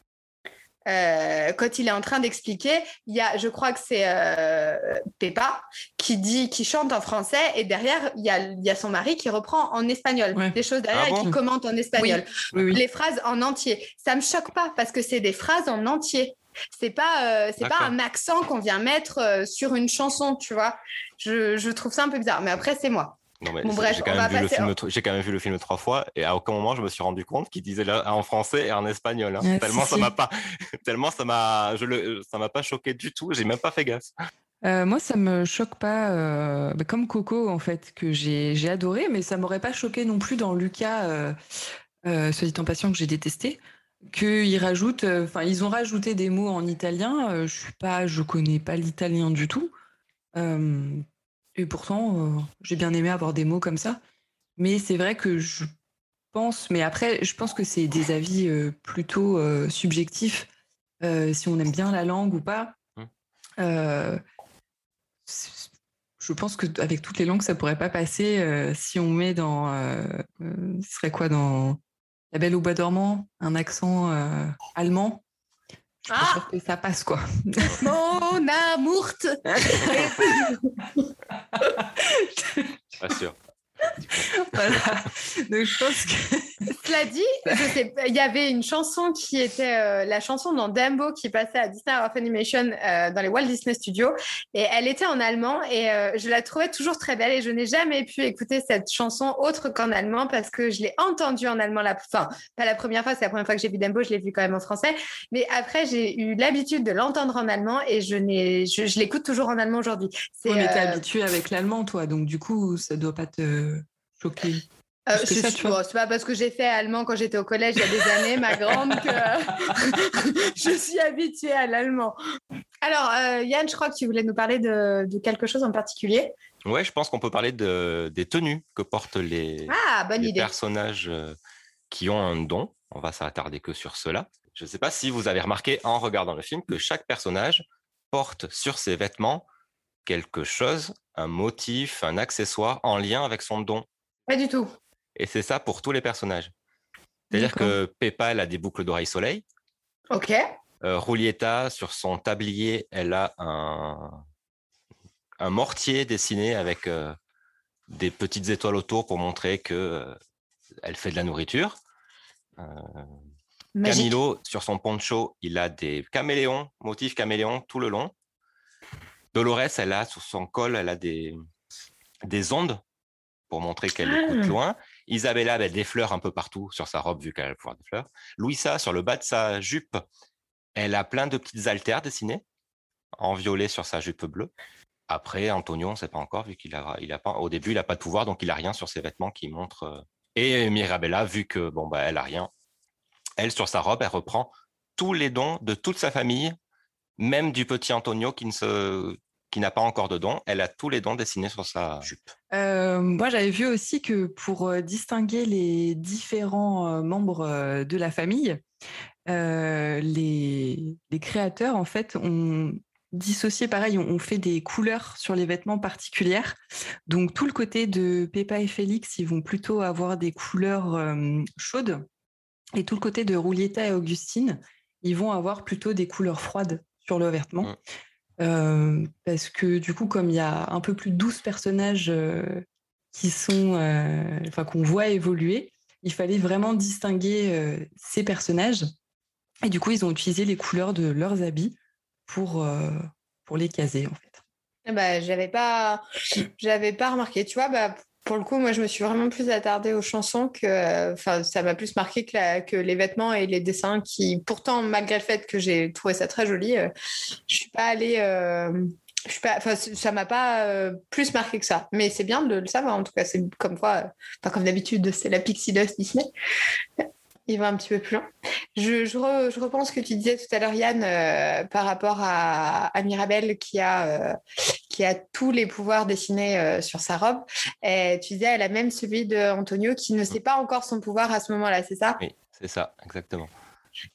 S1: Euh, quand il est en train d'expliquer, il y a, je crois que c'est euh, Pepa qui dit, qui chante en français, et derrière il y a, il y a son mari qui reprend en espagnol des choses derrière ah et qui commente en espagnol les phrases en entier. Ça me choque pas parce que c'est des phrases en entier. C'est pas, euh, c'est pas un accent qu'on vient mettre sur une chanson, tu vois. Je, je trouve ça un peu bizarre, mais après c'est moi.
S2: Non, mais j'ai quand, même vu le film trois fois et à aucun moment je me suis rendu compte qu'il disait là en français et en espagnol. Hein. tellement, ça m'a pas, tellement ça m'a, le, ça m'a pas choqué du tout. J'ai même pas fait gaffe.
S3: Euh, moi, ça me choque pas, euh, bah, comme Coco en fait, que j'ai adoré, mais ça m'aurait pas choqué non plus dans Lucas, euh, euh soit dit en passant que j'ai détesté, qu'ils rajoutent, enfin ils ont rajouté des mots en italien. je suis pas, je connais pas l'italien du tout. Et pourtant, euh, j'ai bien aimé avoir des mots comme ça. Mais c'est vrai que je pense, mais après, je pense que c'est des avis euh, plutôt euh, subjectifs. si on aime bien la langue ou pas. Mmh. je pense qu'avec toutes les langues, ça pourrait pas passer si on met dans. ce serait quoi dans La Belle au Bois dormant Un accent allemand? Je ah que ça passe quoi.
S1: Mon amour.
S2: Pas sûr.
S3: voilà. Donc je pense que.
S1: Cela dit, il y avait une chanson qui était euh, la chanson dans Dumbo qui passait à Disney of Animation euh, dans les Walt Disney Studios et elle était en allemand et euh, je la trouvais toujours très belle et je n'ai jamais pu écouter cette chanson autre qu'en allemand parce que je l'ai entendue en allemand la enfin pas la première fois, c'est la première fois que j'ai vu Dumbo, je l'ai vu quand même en français, mais après j'ai eu l'habitude de l'entendre en allemand et je n'ai je, l'écoute toujours en allemand aujourd'hui.
S3: Oui, mais t'es habitué avec l'allemand toi, donc du coup ça doit pas te choqué
S1: euh, c'est pas parce que j'ai fait allemand quand j'étais au collège il y a des années, ma grande, que je suis habituée à l'allemand. Alors, euh, Yann, je crois que tu voulais nous parler de, quelque chose en particulier.
S2: Ouais, je pense qu'on peut parler de, des tenues que portent les,
S1: ah, bonne
S2: personnages euh, qui ont un don. On va s'attarder que sur cela. Je ne sais pas si vous avez remarqué en regardant le film que chaque personnage porte sur ses vêtements quelque chose, un motif, un accessoire en lien avec son don.
S1: Pas du tout.
S2: Et c'est ça pour tous les personnages. C'est-à-dire que Peppa, elle a des boucles d'oreilles soleil.
S1: Ok.
S2: Euh, sur son tablier, elle a un, un mortier dessiné avec euh, des petites étoiles autour pour montrer que euh, elle fait de la nourriture. Camilo, sur son poncho, il a des caméléons, motifs caméléons tout le long. Dolores, elle a sur son col, elle a des, des ondes pour montrer qu'elle écoute ah. loin. Isabella, elle des fleurs un peu partout sur sa robe, vu qu'elle a le pouvoir des fleurs. Louisa, sur le bas de sa jupe, elle a plein de petites altères dessinées en violet sur sa jupe bleue. Après, Antonio, on ne sait pas encore, vu qu'il a, il a pas, au début, il n'a pas de pouvoir, donc il n'a rien sur ses vêtements qui montrent. Euh, et Mirabella, vu que bon bah elle a rien, elle sur sa robe, elle reprend tous les dons de toute sa famille, même du petit Antonio qui ne se qui n'a pas encore de dons, elle a tous les dons dessinés sur sa jupe.
S3: Euh, moi, j'avais vu aussi que pour euh, distinguer les différents euh, membres de la famille, les, créateurs, en fait, ont dissocié, pareil, ont fait des couleurs sur les vêtements particulières. Donc, tout le côté de Peppa et Félix, ils vont plutôt avoir des couleurs chaudes. Et tout le côté de Roulietta et Augustine, ils vont avoir plutôt des couleurs froides sur le vêtement. Mmh. Euh, parce que du coup, comme il y a un peu plus de 12 personnages euh, qui sont, euh, enfin, qu'on voit évoluer, il fallait vraiment distinguer ces personnages. Et du coup, ils ont utilisé les couleurs de leurs habits pour, pour les caser, en fait.
S1: Bah, j'avais pas, j'avais pas remarqué. Tu vois, bah, pour le coup, moi, je me suis vraiment plus attardée aux chansons que, enfin, ça m'a plus marqué que, les vêtements et les dessins qui, pourtant, malgré le fait que j'ai trouvé ça très joli, euh, je suis pas allée, euh, je pas, ça m'a pas euh, plus marqué que ça. Mais c'est bien de le savoir, en tout cas, c'est comme quoi, comme d'habitude, c'est la Pixie Dust Disney il va un petit peu plus loin. Je, repense ce que tu disais tout à l'heure, Yann, euh, par rapport à, Mirabelle qui a, euh, qui a tous les pouvoirs dessinés euh, sur sa robe. Et tu disais, elle a même celui d'Antonio qui ne sait pas encore son pouvoir à ce moment-là, c'est ça?
S2: Oui, c'est ça, exactement.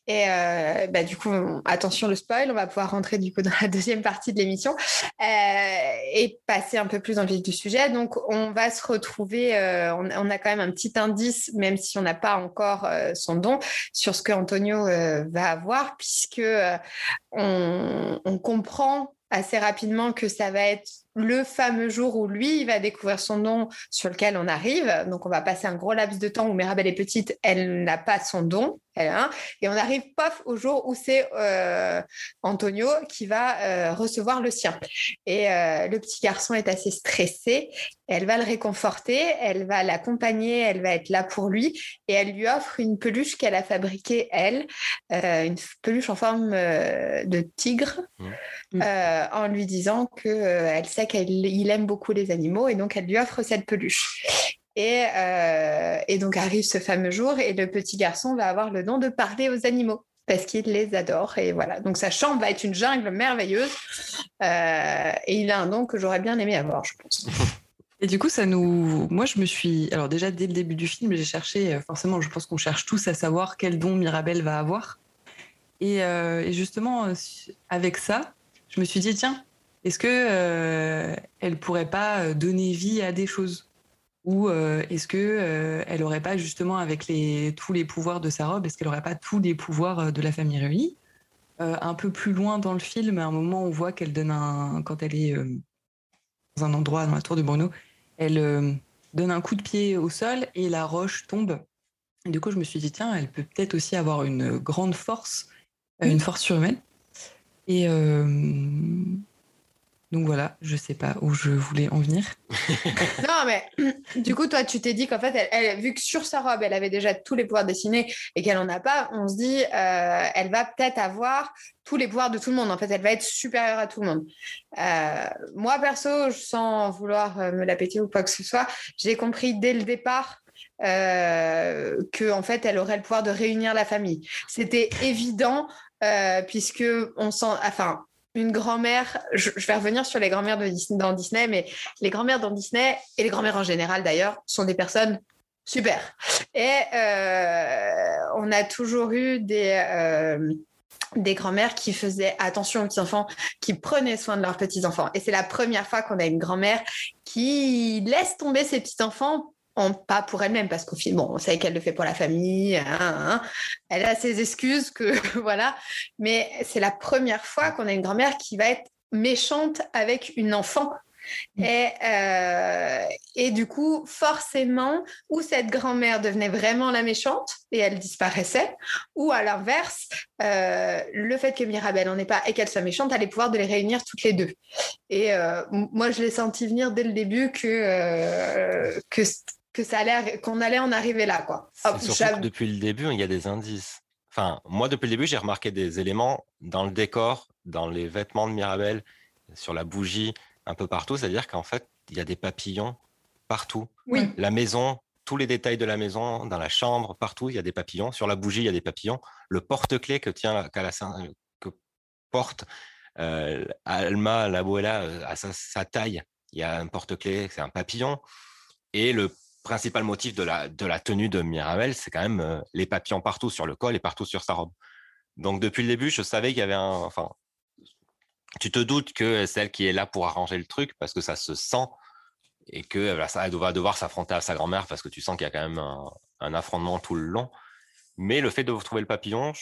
S1: Et euh, bah, du coup, attention le spoil, on va pouvoir rentrer du coup dans la deuxième partie de l'émission euh, et passer un peu plus dans le vif du sujet. Donc, on va se retrouver, euh, on, a quand même un petit indice, même si on n'a pas encore son don, sur ce que Antonio va avoir, puisque on, on comprend assez rapidement que ça va être le fameux jour où lui, il va découvrir son don sur lequel on arrive. Donc, on va passer un gros laps de temps où Mirabelle est petite, elle n'a pas son don. Hein, et on arrive, pof, au jour où c'est euh, Antonio qui va euh, recevoir le sien. Et euh, le petit garçon est assez stressé. Elle va le réconforter, elle va l'accompagner, elle va être là pour lui. Et elle lui offre une peluche qu'elle a fabriquée, elle, une peluche en forme de tigre, mmh. en lui disant qu'elle sait qu'il aime beaucoup les animaux et donc elle lui offre cette peluche. Et, euh, et, donc arrive ce fameux jour et le petit garçon va avoir le don de parler aux animaux parce qu'il les adore. Et voilà, donc sa chambre va être une jungle merveilleuse euh, et il a un don que j'aurais bien aimé avoir, je pense.
S3: Et du coup, ça nous. Moi, je me suis. Alors, déjà, dès le début du film, j'ai cherché. Euh, forcément, je pense qu'on cherche tous à savoir quel don Mirabelle va avoir. Et, et, justement, avec ça, je me suis dit, tiens, est-ce que euh, elle pourrait pas donner vie à des choses? Ou est-ce que elle aurait pas justement avec les, tous les pouvoirs de sa robe, est-ce qu'elle aurait pas tous les pouvoirs de la famille réunie Un peu plus loin dans le film, à un moment, on voit qu'elle donne un, quand elle est dans un endroit dans la tour de Bruno, elle donne un coup de pied au sol et la roche tombe. Et du coup, je me suis dit tiens, elle peut peut-être aussi avoir une grande force, une force surhumaine. Et donc voilà, je sais pas où je voulais en venir.
S1: non, mais du coup, toi, tu t'es dit qu'en fait, elle, vu que sur sa robe, elle avait déjà tous les pouvoirs dessinés et qu'elle en a pas, on se dit, euh, elle va peut-être avoir tous les pouvoirs de tout le monde. En fait, elle va être supérieure à tout le monde. Euh, moi, perso, sans vouloir euh, me la péter ou quoi que ce soit, j'ai compris dès le départ euh, que en fait elle aurait le pouvoir de réunir la famille. C'était évident puisque on sent, enfin une grand-mère, je, vais revenir sur les grand-mères dans Disney, mais les grand-mères dans Disney, et les grand-mères en général d'ailleurs, sont des personnes super. Et euh, on a toujours eu des, euh, des grand-mères qui faisaient attention aux petits-enfants, qui prenaient soin de leurs petits-enfants. Et c'est la première fois qu'on a une grand-mère qui laisse tomber ses petits-enfants pas pour elle-même, parce qu'au final, bon, on sait qu'elle le fait pour la famille, hein, hein. elle a ses excuses, que voilà, mais c'est la première fois qu'on a une grand-mère qui va être méchante avec une enfant. Mm. Et, euh, et du coup, forcément, ou cette grand-mère devenait vraiment la méchante et elle disparaissait, ou à l'inverse, euh, le fait que Mirabelle n'en ait pas et qu'elle soit méchante allait pouvoir de les réunir toutes les deux. Et euh, moi, je l'ai senti venir dès le début que, que que ça allait, qu'on allait en arriver là, quoi.
S2: surtout que depuis le début, il y a des indices. Enfin, moi, depuis le début, j'ai remarqué des éléments dans le décor, dans les vêtements de Mirabelle, sur la bougie, un peu partout. C'est-à-dire qu'en fait, il y a des papillons partout.
S1: Oui.
S2: La maison, tous les détails de la maison, dans la chambre, partout, il y a des papillons. Sur la bougie, il y a des papillons. Le porte-clés que tient, la, que porte euh, Alma, la abuela, euh, à sa, sa, taille, il y a un porte-clés, c'est un papillon. Et le principal motif de la, de la tenue de Mirabel, c'est quand même euh, les papillons partout sur le col et partout sur sa robe. Donc depuis le début, je savais qu'il y avait un. Enfin, tu te doutes que celle qui est là pour arranger le truc, parce que ça se sent, et que ça, elle va devoir s'affronter à sa grand-mère, parce que tu sens qu'il y a quand même un, affrontement tout le long. Mais le fait de trouver le papillon,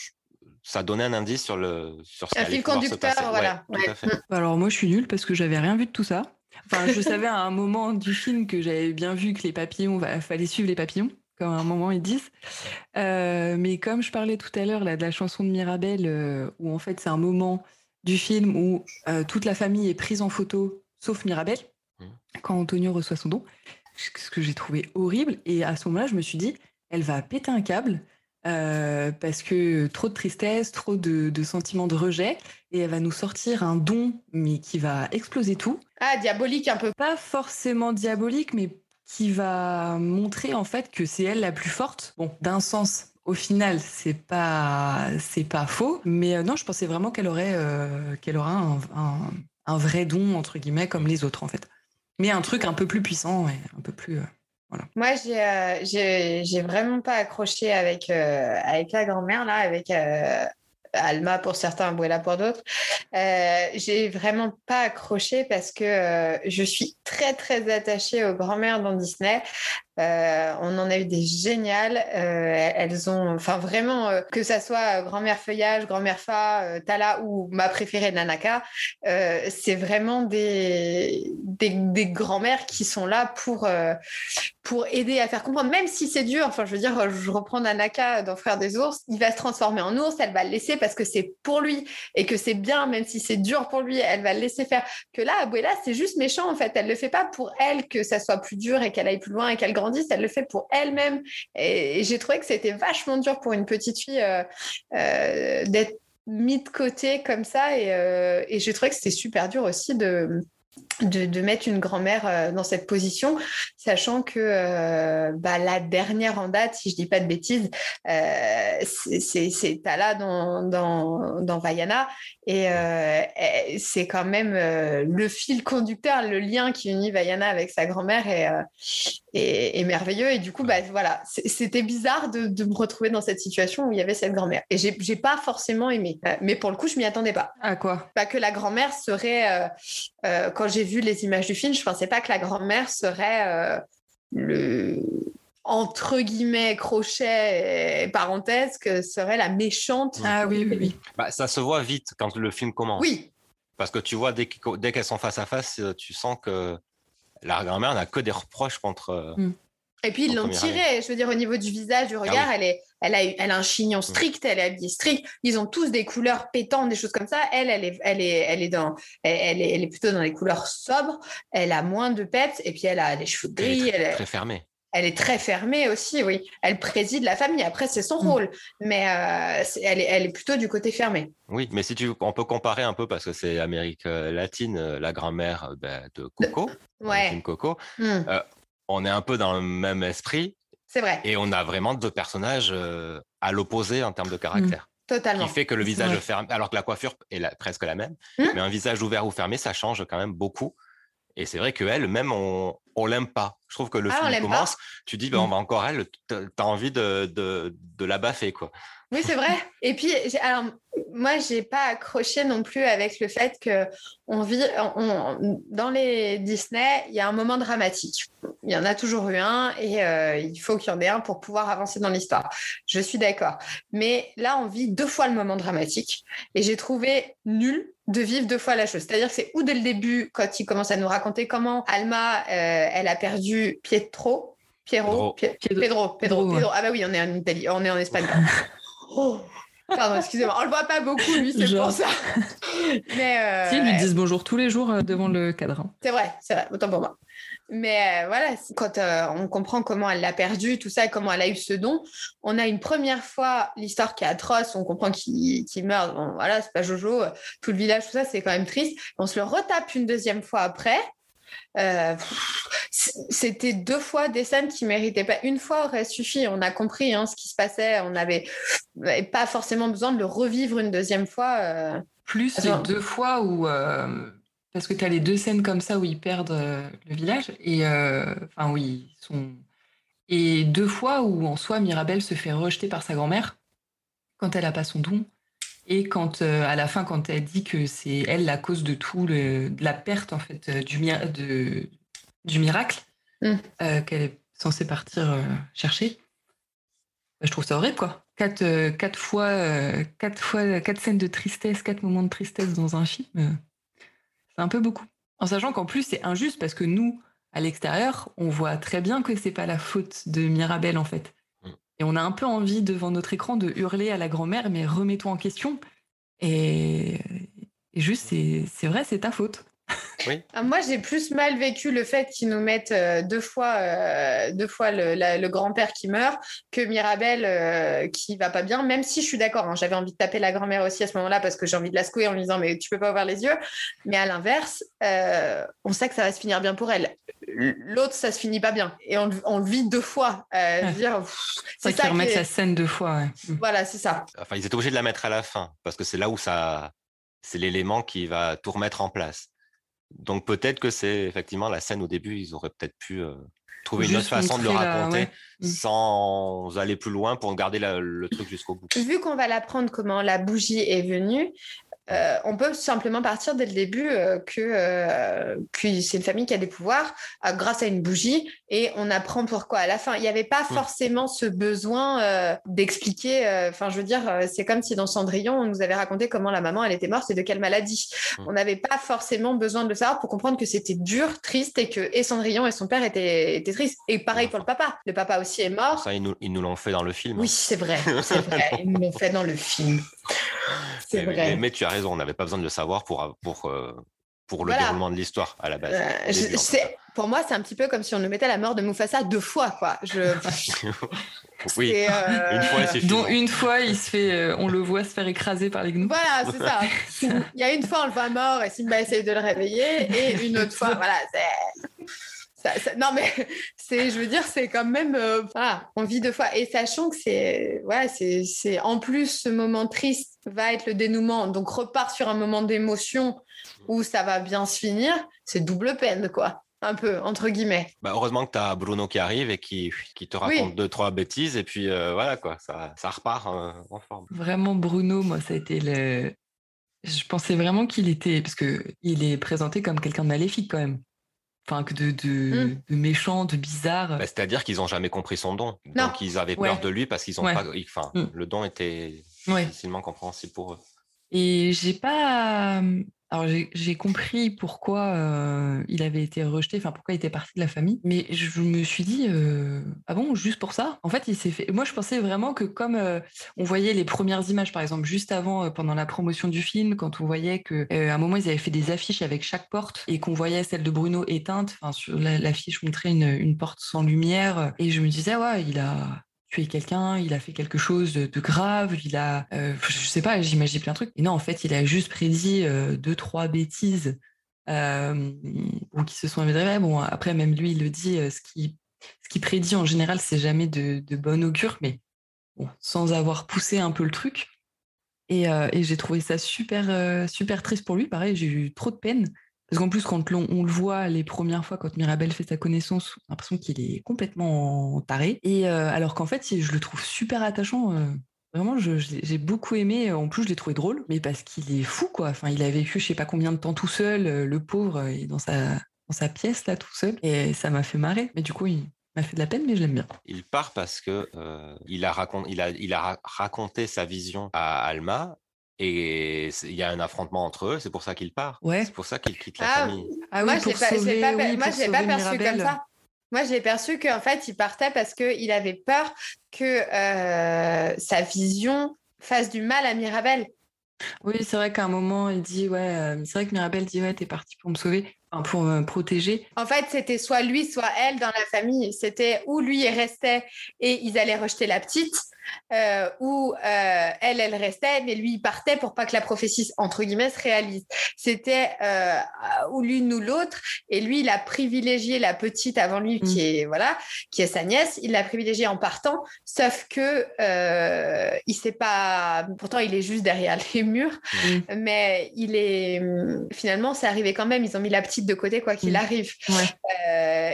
S2: ça donnait un indice sur le sur
S1: ce un fil conducteur, voilà.
S3: Alors moi, je suis nulle parce que j'avais rien vu de tout ça. Enfin, je savais à un moment du film que j'avais bien vu que les papillons, il fallait suivre les papillons, comme à un moment ils disent. Euh, mais comme je parlais tout à l'heure là de la chanson de Mirabelle, euh, où en fait c'est un moment du film où euh, toute la famille est prise en photo, sauf Mirabelle, mmh. quand Antonio reçoit son don, ce que j'ai trouvé horrible. Et à ce moment-là, je me suis dit, elle va péter un câble. parce que trop de tristesse, trop de, de, sentiments de rejet, et elle va nous sortir un don, mais qui va exploser tout.
S1: Ah, diabolique un peu.
S3: Pas forcément diabolique, mais qui va montrer en fait que c'est elle la plus forte. Bon, d'un sens, au final, c'est pas c'est pas faux, mais euh, non, je pensais vraiment qu'elle aurait euh, qu'elle aura un, un, vrai don entre guillemets comme les autres en fait, mais un truc un peu plus puissant et un peu plus. Euh, voilà.
S1: Moi, j'ai j'ai vraiment pas accroché avec avec la grand-mère là, avec Alma pour certains, Abuela pour d'autres. Euh, j'ai vraiment pas accroché parce que euh, je suis très très attachée aux grand-mères dans Disney. Euh, on en a eu des géniales. elles ont, enfin vraiment, que ça soit grand-mère feuillage, grand-mère fa, Tala ou ma préférée Nanaka, c'est vraiment des, des, des grand-mères qui sont là pour, pour aider à faire comprendre, même si c'est dur. Enfin, je veux dire, je reprends Nanaka dans Frères des ours, il va se transformer en ours, elle va le laisser parce que c'est pour lui et que c'est bien, même si c'est dur pour lui, elle va le laisser faire. Que là, Abuela, c'est juste méchant en fait. Elle le fait pas pour elle que ça soit plus dur et qu'elle aille plus loin et qu'elle Elle le fait pour elle-même. Et, j'ai trouvé que c'était vachement dur pour une petite fille euh, euh, d'être mise de côté comme ça. Et, euh, et j'ai trouvé que c'était super dur aussi de de, mettre une grand-mère euh, dans cette position, sachant que euh, bah, la dernière en date, si je dis pas de bêtises, euh, c'est Tala dans, dans, dans, Vaiana, et c'est quand même le fil conducteur, le lien qui unit Vaiana avec sa grand-mère est, merveilleux, et du coup, bah, voilà, c'était bizarre de, de, me retrouver dans cette situation où il y avait cette grand-mère, et j'ai pas forcément aimé, mais pour le coup, je m'y attendais pas.
S3: À quoi?
S1: Pas que la grand-mère serait, quand j'ai vu les images du film, je pensais pas que la grand-mère serait euh, le entre guillemets crochet et parenthèse que serait la méchante.
S3: Ah oui, oui, oui.
S2: Bah, ça se voit vite quand le film commence.
S1: Oui.
S2: Parce que tu vois, dès qu'elles sont face à face, euh, tu sens que la grand-mère n'a que des reproches contre, euh, mm.
S1: Et puis ils l'ont tiré, je veux dire, au niveau du visage, du ah regard, elle, est, elle, a, elle a un chignon mm. strict, elle est habillée strict. Ils ont tous des couleurs pétantes, des choses comme ça. Elle, elle est, elle est, elle est, dans, elle, est, elle est plutôt dans les couleurs sobres. Elle a moins de peps et puis elle a des cheveux gris.
S2: Elle est très, fermée.
S1: Elle est très fermée aussi, oui. Elle préside la famille. Après, c'est son mm. rôle, mais euh, elle, est, elle est plutôt du côté fermé.
S2: Oui, mais si tu, on peut comparer un peu parce que c'est Amérique euh, latine, euh, la grand-mère ben, de Coco,
S1: ouais.
S2: Coco. Mm on est un peu dans le même esprit.
S1: C'est vrai.
S2: Et on a vraiment deux personnages euh, à l'opposé en termes de caractère.
S1: Mmh, totalement.
S2: Qui fait que le visage fermé, alors que la coiffure est presque la même, mmh. mais un visage ouvert ou fermé, ça change quand même beaucoup. Et c'est vrai qu'elle, même, on, on l'aime pas. Je trouve que le ah, film commence, tu dis, bah, on va encore elle, tu as envie de, de, de la baffer, quoi.
S1: Oui, c'est vrai. Et puis, alors, moi, j'ai pas accroché non plus avec le fait que on vit dans les Disney, il y a un moment dramatique. Il y en a toujours eu un et euh, il faut qu'il y en ait un pour pouvoir avancer dans l'histoire. Je suis d'accord. Mais là, on vit deux fois le moment dramatique et j'ai trouvé nul de vivre deux fois la chose. C'est-à-dire que c'est ou dès le début, quand il commence à nous raconter comment Alma, euh, elle a perdu Pietro, Piero, Pedro, Pedro, Pedro. Ah bah oui, on est en Italie, on est en Espagne. Oh. Pardon, excusez-moi. On le voit pas beaucoup, lui, c'est pour ça.
S3: Mais euh, si, ils lui disent bonjour tous les jours euh, devant le cadre. Hein.
S1: C'est vrai, c'est vrai, autant pour moi. Mais euh, voilà, quand on comprend comment elle l'a perdu, tout ça, comment elle a eu ce don, on a une première fois l'histoire qui est atroce, on comprend qu'il meurt. Bon, voilà, c'est pas Jojo, tout le village, tout ça, c'est quand même triste. On se le retape une deuxième fois après. Euh, c'était deux fois des scènes qui méritaient pas. Une fois aurait suffi. On a compris hein, ce qui se passait. On n'avait pas forcément besoin de le revivre une deuxième fois. Euh.
S3: Plus les deux fois où. Euh, parce que tu as les deux scènes comme ça où ils perdent le village. Et. Enfin, oui, ils sont. Et deux fois où en soi Mirabelle se fait rejeter par sa grand-mère quand elle n'a pas son don. Et quand, euh, à la fin, quand elle dit que c'est elle la cause de tout, le, de la perte en fait euh, du, de, du miracle mm. euh, qu'elle est censée partir chercher, bah, je trouve ça horrible quoi. Quatre, quatre fois, quatre fois, quatre scènes de tristesse, quatre moments de tristesse dans un film, c'est un peu beaucoup. En sachant qu'en plus c'est injuste parce que nous, à l'extérieur, on voit très bien que c'est pas la faute de Mirabelle en fait. Et on a un peu envie devant notre écran de hurler à la grand-mère, mais remets-toi en question. Et, juste, c'est vrai, c'est ta faute.
S1: Ah, moi, j'ai plus mal vécu le fait qu'ils nous mettent euh, deux fois, euh, deux fois le, grand-père qui meurt que Mirabelle euh, qui va pas bien, même si je suis d'accord. Hein, j'avais envie de taper la grand-mère aussi à ce moment-là parce que j'ai envie de la secouer en lui disant Mais tu peux pas ouvrir les yeux. Mais à l'inverse, on sait que ça va se finir bien pour elle. L'autre, ça se finit pas bien. Et on, le vit deux fois.
S3: c'est ça qu'ils remettent la scène deux fois.
S1: Mm. Voilà, c'est ça.
S2: Enfin, ils étaient obligés de la mettre à la fin parce que c'est là où ça. C'est l'élément qui va tout remettre en place. Donc peut-être que c'est effectivement la scène au début, ils auraient peut-être pu euh, trouver une autre façon de le raconter mmh. sans aller plus loin pour garder le truc jusqu'au bout.
S1: Vu qu'on va l'apprendre comment la bougie est venue, euh, on peut simplement partir dès le début euh, euh, que, c'est une famille qui a des pouvoirs grâce à une bougie et on apprend pourquoi à la fin. Il n'y avait pas mm. forcément ce besoin d'expliquer. Enfin, je veux dire, c'est comme si dans Cendrillon, on nous avait raconté comment la maman, elle était morte et de quelle maladie. Mm. On n'avait pas forcément besoin de le savoir pour comprendre que c'était dur, triste et que et Cendrillon et son père étaient, étaient tristes. Et pareil pour le papa. Le papa aussi est mort.
S2: Ça, ils nous, ils nous l'ont fait dans le film.
S1: Oui, c'est vrai. C'est vrai. ils nous l'ont fait dans le film.
S2: C'est vrai. Mais, tu as raison, on n'avait pas besoin de le savoir pour, pour, euh, pour le déroulement de l'histoire à la base.
S1: Euh, pour moi, c'est un petit peu comme si on nous mettait la mort de Mufasa deux fois, quoi. Je...
S2: oui,
S1: euh,
S2: une fois, c'est
S3: Dont une fois, il se fait, euh, on le voit se faire écraser par les gnous.
S1: Voilà, c'est ça. Il y a une fois, on le voit mort et Simba essaye de le réveiller, et une autre fois, voilà, c'est. Non mais c'est, je veux dire, c'est quand même, euh, voilà, on vit deux fois. Et sachant que c'est, ouais, c'est, c'est en plus ce moment triste va être le dénouement, donc repart sur un moment d'émotion où ça va bien se finir, c'est double peine quoi un peu, entre guillemets.
S2: Bah, heureusement que tu as Bruno qui arrive et qui, qui te raconte deux, trois bêtises, et puis euh, voilà, quoi, ça, ça repart euh, en forme.
S3: Vraiment, Bruno, moi, ça a été le. Je pensais vraiment qu'il était. Parce qu'il est présenté comme quelqu'un de maléfique, quand même. Enfin, que de, de, hmm. de méchant, de bizarre.
S2: Bah, c'est-à-dire qu'ils n'ont jamais compris son don. Donc, ils avaient peur de lui parce qu'ils ont pas. Enfin, hmm. le don était difficilement compréhensible pour eux.
S3: Et j'ai pas. Alors j'ai compris pourquoi euh, il avait été rejeté, enfin pourquoi il était parti de la famille, mais je me suis dit euh, ah bon juste pour ça? En fait il s'est fait. Moi je pensais vraiment que comme euh, on voyait les premières images par exemple juste avant pendant la promotion du film, quand on voyait que à un moment ils avaient fait des affiches avec chaque porte et qu'on voyait celle de Bruno éteinte, enfin sur l'affiche montrait une, une porte sans lumière et je me disais ouais il a tué quelqu'un, il a fait quelque chose de, grave, il a, euh, je sais pas, j'imagine plein de trucs. Et non, en fait, il a juste prédit euh, deux, trois bêtises euh, ou qui se sont avérées. Bon, après, même lui, il le dit, ce qui ce prédit en général, c'est jamais de, de bon augure, mais sans avoir poussé un peu le truc. Et, et j'ai trouvé ça super, super triste pour lui. Pareil, j'ai eu trop de peine. Parce qu'en plus, quand on, le voit les premières fois, quand Mirabel fait sa connaissance, on a l'impression qu'il est complètement taré. Et euh, alors qu'en fait, je le trouve super attachant. Euh, vraiment, j'ai beaucoup aimé. En plus, je l'ai trouvé drôle, mais parce qu'il est fou, quoi. Enfin, il a vécu je sais pas combien de temps tout seul, euh, le pauvre, et dans sa, pièce, là, tout seul. Et ça m'a fait marrer. Mais du coup, il, m'a fait de la peine, mais je l'aime bien.
S2: Il part parce que il a raconté sa vision à Alma et il y a un affrontement entre eux, c'est pour ça qu'il part.
S3: Ouais.
S2: C'est pour ça qu'il quitte la
S1: ah,
S2: famille.
S1: Ah moi, je ne l'ai pas, perçu comme ça. Moi, j'ai perçu qu'en fait, il partait parce qu'il avait peur que euh, sa vision fasse du mal à Mirabel.
S3: Oui, c'est vrai qu'à un moment, il dit Ouais, euh, c'est vrai que Mirabel dit Ouais, t'es parti pour me sauver, pour me protéger.
S1: En fait, c'était soit lui, soit elle dans la famille. C'était où lui, il restait et ils allaient rejeter la petite, euh, où euh, elle, elle restait, mais lui, il partait pour pas que la prophétie, entre guillemets, se réalise. C'était euh, ou l'une ou l'autre, et lui, il a privilégié la petite avant lui, qui mm. est voilà, qui est sa nièce. Il l'a privilégiée en partant, sauf que il sait pas. Pourtant, il est juste derrière les murs, mm. mais il est finalement, c'est arrivé quand même. Ils ont mis la petite de côté, quoi qu'il mm. arrive.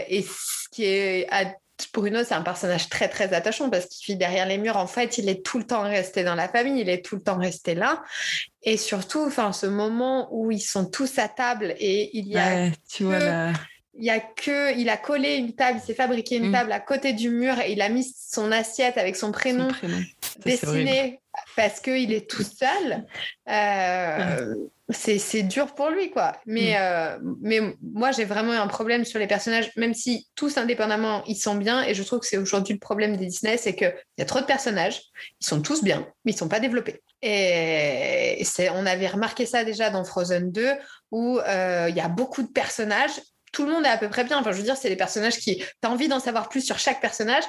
S1: et ce qui est Bruno, c'est un personnage très très attachant parce qu'il vit derrière les murs. En fait, il est tout le temps resté dans la famille, il est tout le temps resté là. Et surtout, enfin, ce moment où ils sont tous à table et il y a
S3: tu vois
S1: il y a que, il a collé une table, il s'est fabriqué une mm. table à côté du mur et il a mis son assiette avec son prénom, dessiné parce qu'il est tout seul. Euh, c'est dur pour lui, quoi. Mais, mm. euh, mais moi, j'ai vraiment un problème sur les personnages, même si tous indépendamment, ils sont bien. Et je trouve que c'est aujourd'hui le problème des Disney, c'est qu'il y a trop de personnages, ils sont tous bien, mais ils sont pas développés. Et on avait remarqué ça déjà dans Frozen 2, où euh, il y a beaucoup de personnages tout le monde est à peu près bien. Enfin, je veux dire, c'est des personnages qui. Tu as envie d'en savoir plus sur chaque personnage,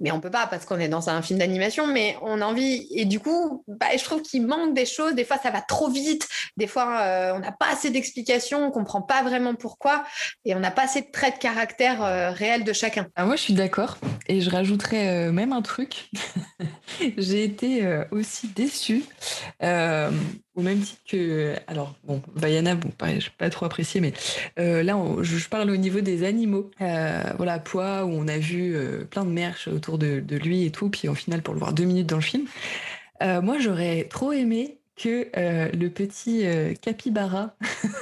S1: mais on peut pas parce qu'on est dans un film d'animation, mais on a envie. Et du coup, bah, je trouve qu'il manque des choses. Des fois, ça va trop vite. Des fois, euh, on n'a pas assez d'explications, on comprend pas vraiment pourquoi, et on n'a pas assez de traits de caractère euh, réels de chacun.
S3: Ah, moi, je suis d'accord. Et je rajouterais euh, même un truc. J'ai été aussi déçue. Au même titre que. Alors, bon, Vaiana, bon, pareil, je pas trop apprécié, mais là, je, parle au niveau des animaux. voilà, Poids, où on a vu plein de merches autour de, lui et tout, puis au final pour le voir deux minutes dans le film. Euh, moi, j'aurais trop aimé que euh, le petit euh, capybara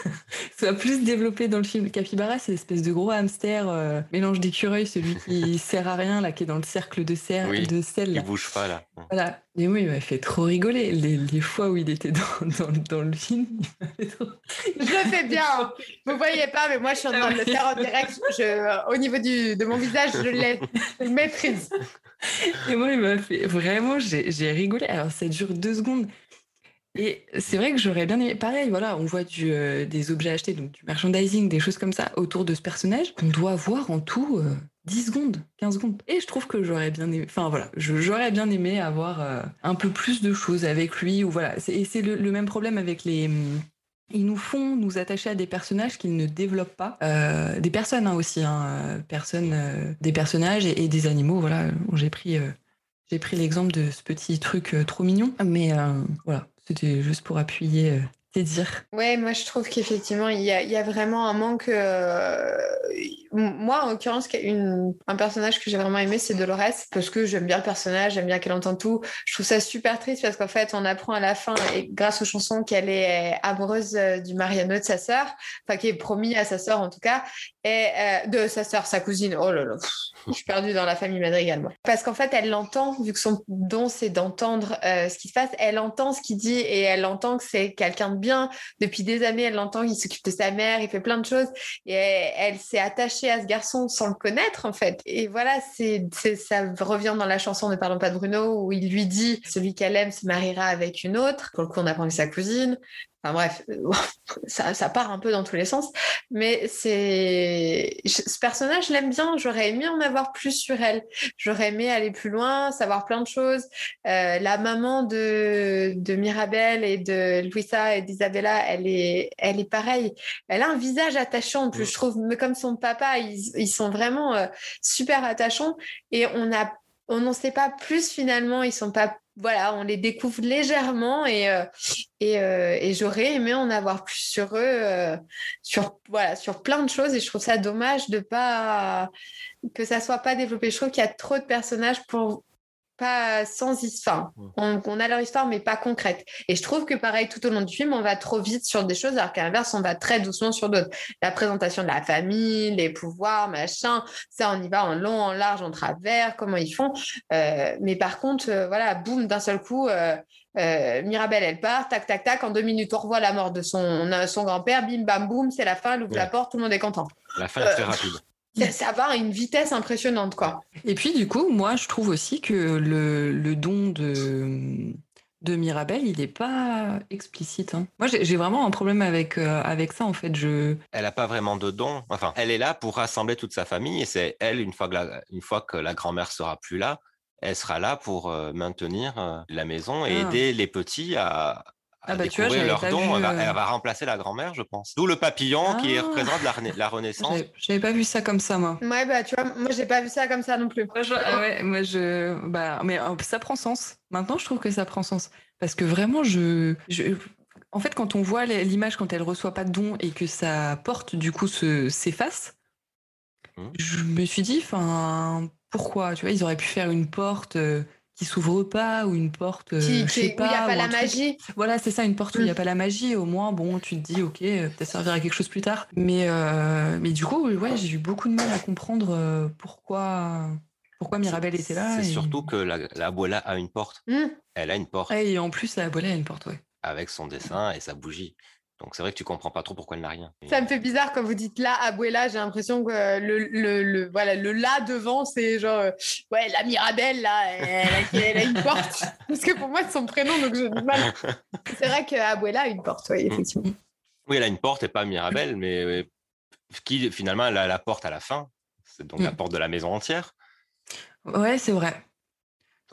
S3: soit plus développé dans le film. Le capybara, c'est l'espèce de gros hamster mélange d'écureuil, celui qui sert à rien, là, qui est dans le cercle de, serre, de sel.
S2: Il bouge pas, là.
S3: Voilà. Et oui, il m'a fait trop rigoler. Les, fois où il était dans, dans, le film,
S1: trop... Je le fais bien. Vous voyez pas, mais moi, je suis en train de le faire en direct. Je, au niveau du, de mon visage, je l'ai. Je le maîtrise.
S3: Et moi, il m'a fait... Vraiment, j'ai rigolé. Alors, ça dure deux secondes Et c'est vrai que j'aurais bien aimé. Pareil, voilà, on voit euh, des objets achetés, donc du merchandising, des choses comme ça autour de ce personnage. On doit voir en tout 10 secondes, 15 secondes. Et je trouve que j'aurais bien aimé. Enfin voilà, j'aurais bien aimé avoir un peu plus de choses avec lui. Ou voilà. Et c'est le, même problème avec les. Hum, ils nous font nous attacher à des personnages qu'ils ne développent pas, euh, des personnes hein, aussi, hein, euh, personnes, euh, des personnages et, des animaux. Voilà, j'ai pris, j'ai pris l'exemple de ce petit truc trop mignon, mais voilà, c'était juste pour appuyer tes dires.
S1: Ouais, moi je trouve qu'effectivement il y, a, vraiment un manque moi, en l'occurrence, un personnage que j'ai vraiment aimé, c'est Dolores, parce que j'aime bien le personnage, j'aime bien qu'elle entend tout. Je trouve ça super triste parce qu'en fait, on apprend à la fin, et grâce aux chansons, qu'elle est amoureuse euh, du Mariano de sa sœur, enfin, qui est promis à sa sœur en tout cas, euh, de sa sœur, sa cousine. Oh là là, je suis perdue dans la famille Madrigal, moi. Parce qu'en fait, elle l'entend, vu que son don, c'est d'entendre euh, ce qui se passe, elle entend ce qu'il dit et elle entend que c'est quelqu'un de bien. Depuis des années, elle entend qu'il s'occupe de sa mère, il fait plein de choses, et elle s'est attachée à ce garçon sans le connaître en fait. Et voilà, c'est, ça revient dans la chanson Ne parlons pas de Bruno où il lui dit celui qu'elle aime se mariera avec une autre. Pour le coup, on apprend que sa cousine. Enfin bref, ça, part un peu dans tous les sens. Mais c'est ce personnage, je l'aime bien. J'aurais aimé en avoir plus sur elle. J'aurais aimé aller plus loin, savoir plein de choses. Euh, la maman de, de Mirabel et de Luisa et d'Isabella, elle est, elle est pareille. Elle a un visage attachant en plus, je trouve. Mais comme son papa, ils, sont vraiment euh, super attachants. Et on a on n'en sait pas plus finalement. Ils sont pas voilà, on les découvre légèrement et, euh, euh, et, j'aurais aimé en avoir plus sur eux, euh, sur, voilà, sur plein de choses et je trouve ça dommage de pas que ça soit pas développé. Je trouve qu'il y a trop de personnages pour pas sans histoire. On, a leur histoire, mais pas concrète. Et je trouve que pareil, tout au long du film, on va trop vite sur des choses, alors qu'à l'inverse, on va très doucement sur d'autres. La présentation de la famille, les pouvoirs, machin, ça, on y va en long, en large, en travers, comment ils font. Euh, mais par contre, euh, voilà, boum, d'un seul coup, euh, Mirabelle, elle part, tac, tac, tac, en deux minutes, on revoit la mort de son, son grand-père, bim, bam, boum, c'est la fin, elle ouvre la porte, tout le monde est content.
S2: La fin est très rapide
S1: ça va à une vitesse impressionnante, quoi.
S3: Et puis, du coup, moi, je trouve aussi que le, le don de, de Mirabelle, il n'est pas explicite. Hein. Moi, j'ai vraiment un problème avec, euh, avec ça, en fait. Je...
S2: Elle n'a pas vraiment de don. Enfin, elle est là pour rassembler toute sa famille et c'est elle, une fois que la, une fois que la grand-mère sera plus là, elle sera là pour euh, maintenir euh, la maison et ah. aider les petits à, ah bah tu vois, leur don, elle, va, euh. remplacer la grand-mère, je pense. D'où le papillon qui ah. représente la, la Renaissance.
S3: J'avais pas vu ça comme ça, moi.
S1: Ouais, bah tu vois, moi j'ai pas vu ça comme ça non plus.
S3: Moi, je, ah ouais, moi je, bah, mais euh, ça prend sens. Maintenant, je trouve que ça prend sens parce que vraiment, je, je... en fait, quand on voit l'image quand elle reçoit pas de don et que sa porte du coup s'efface, mmh. je me suis dit, enfin, pourquoi? Tu vois, ils auraient pu faire une porte. Qui s'ouvre pas ou une porte
S1: euh, je sais pas, où il n'y a pas la magie.
S3: Voilà, c'est ça, une porte où il n'y a mm. pas la magie. Au moins, bon, tu te dis, ok, euh, peut-être servir à quelque chose plus tard. Mais, euh, mais du coup, ouais, j'ai eu beaucoup de mal à comprendre pourquoi, pourquoi Mirabelle était là.
S2: C'est surtout que la, la abuela a une porte. Mm. Elle a une porte.
S3: Et en plus, la abuela a une porte, ouais.
S2: Avec son dessin et sa bougie. Donc c'est vrai que tu comprends pas trop pourquoi elle n'a rien.
S1: Ça me fait bizarre quand vous dites là, Abuela, j'ai l'impression que le, le, le, voilà, le là devant, c'est genre, euh, ouais, la Mirabelle, là, elle, a, une porte. Parce que pour moi, c'est son prénom, donc j'ai du mal. C'est vrai qu'Abuela a une porte, oui, effectivement.
S2: Oui, elle a une porte et pas Mirabelle, mais qui finalement, elle a la porte à la fin. C'est donc la mm. porte de la maison entière.
S3: Ouais, c'est vrai.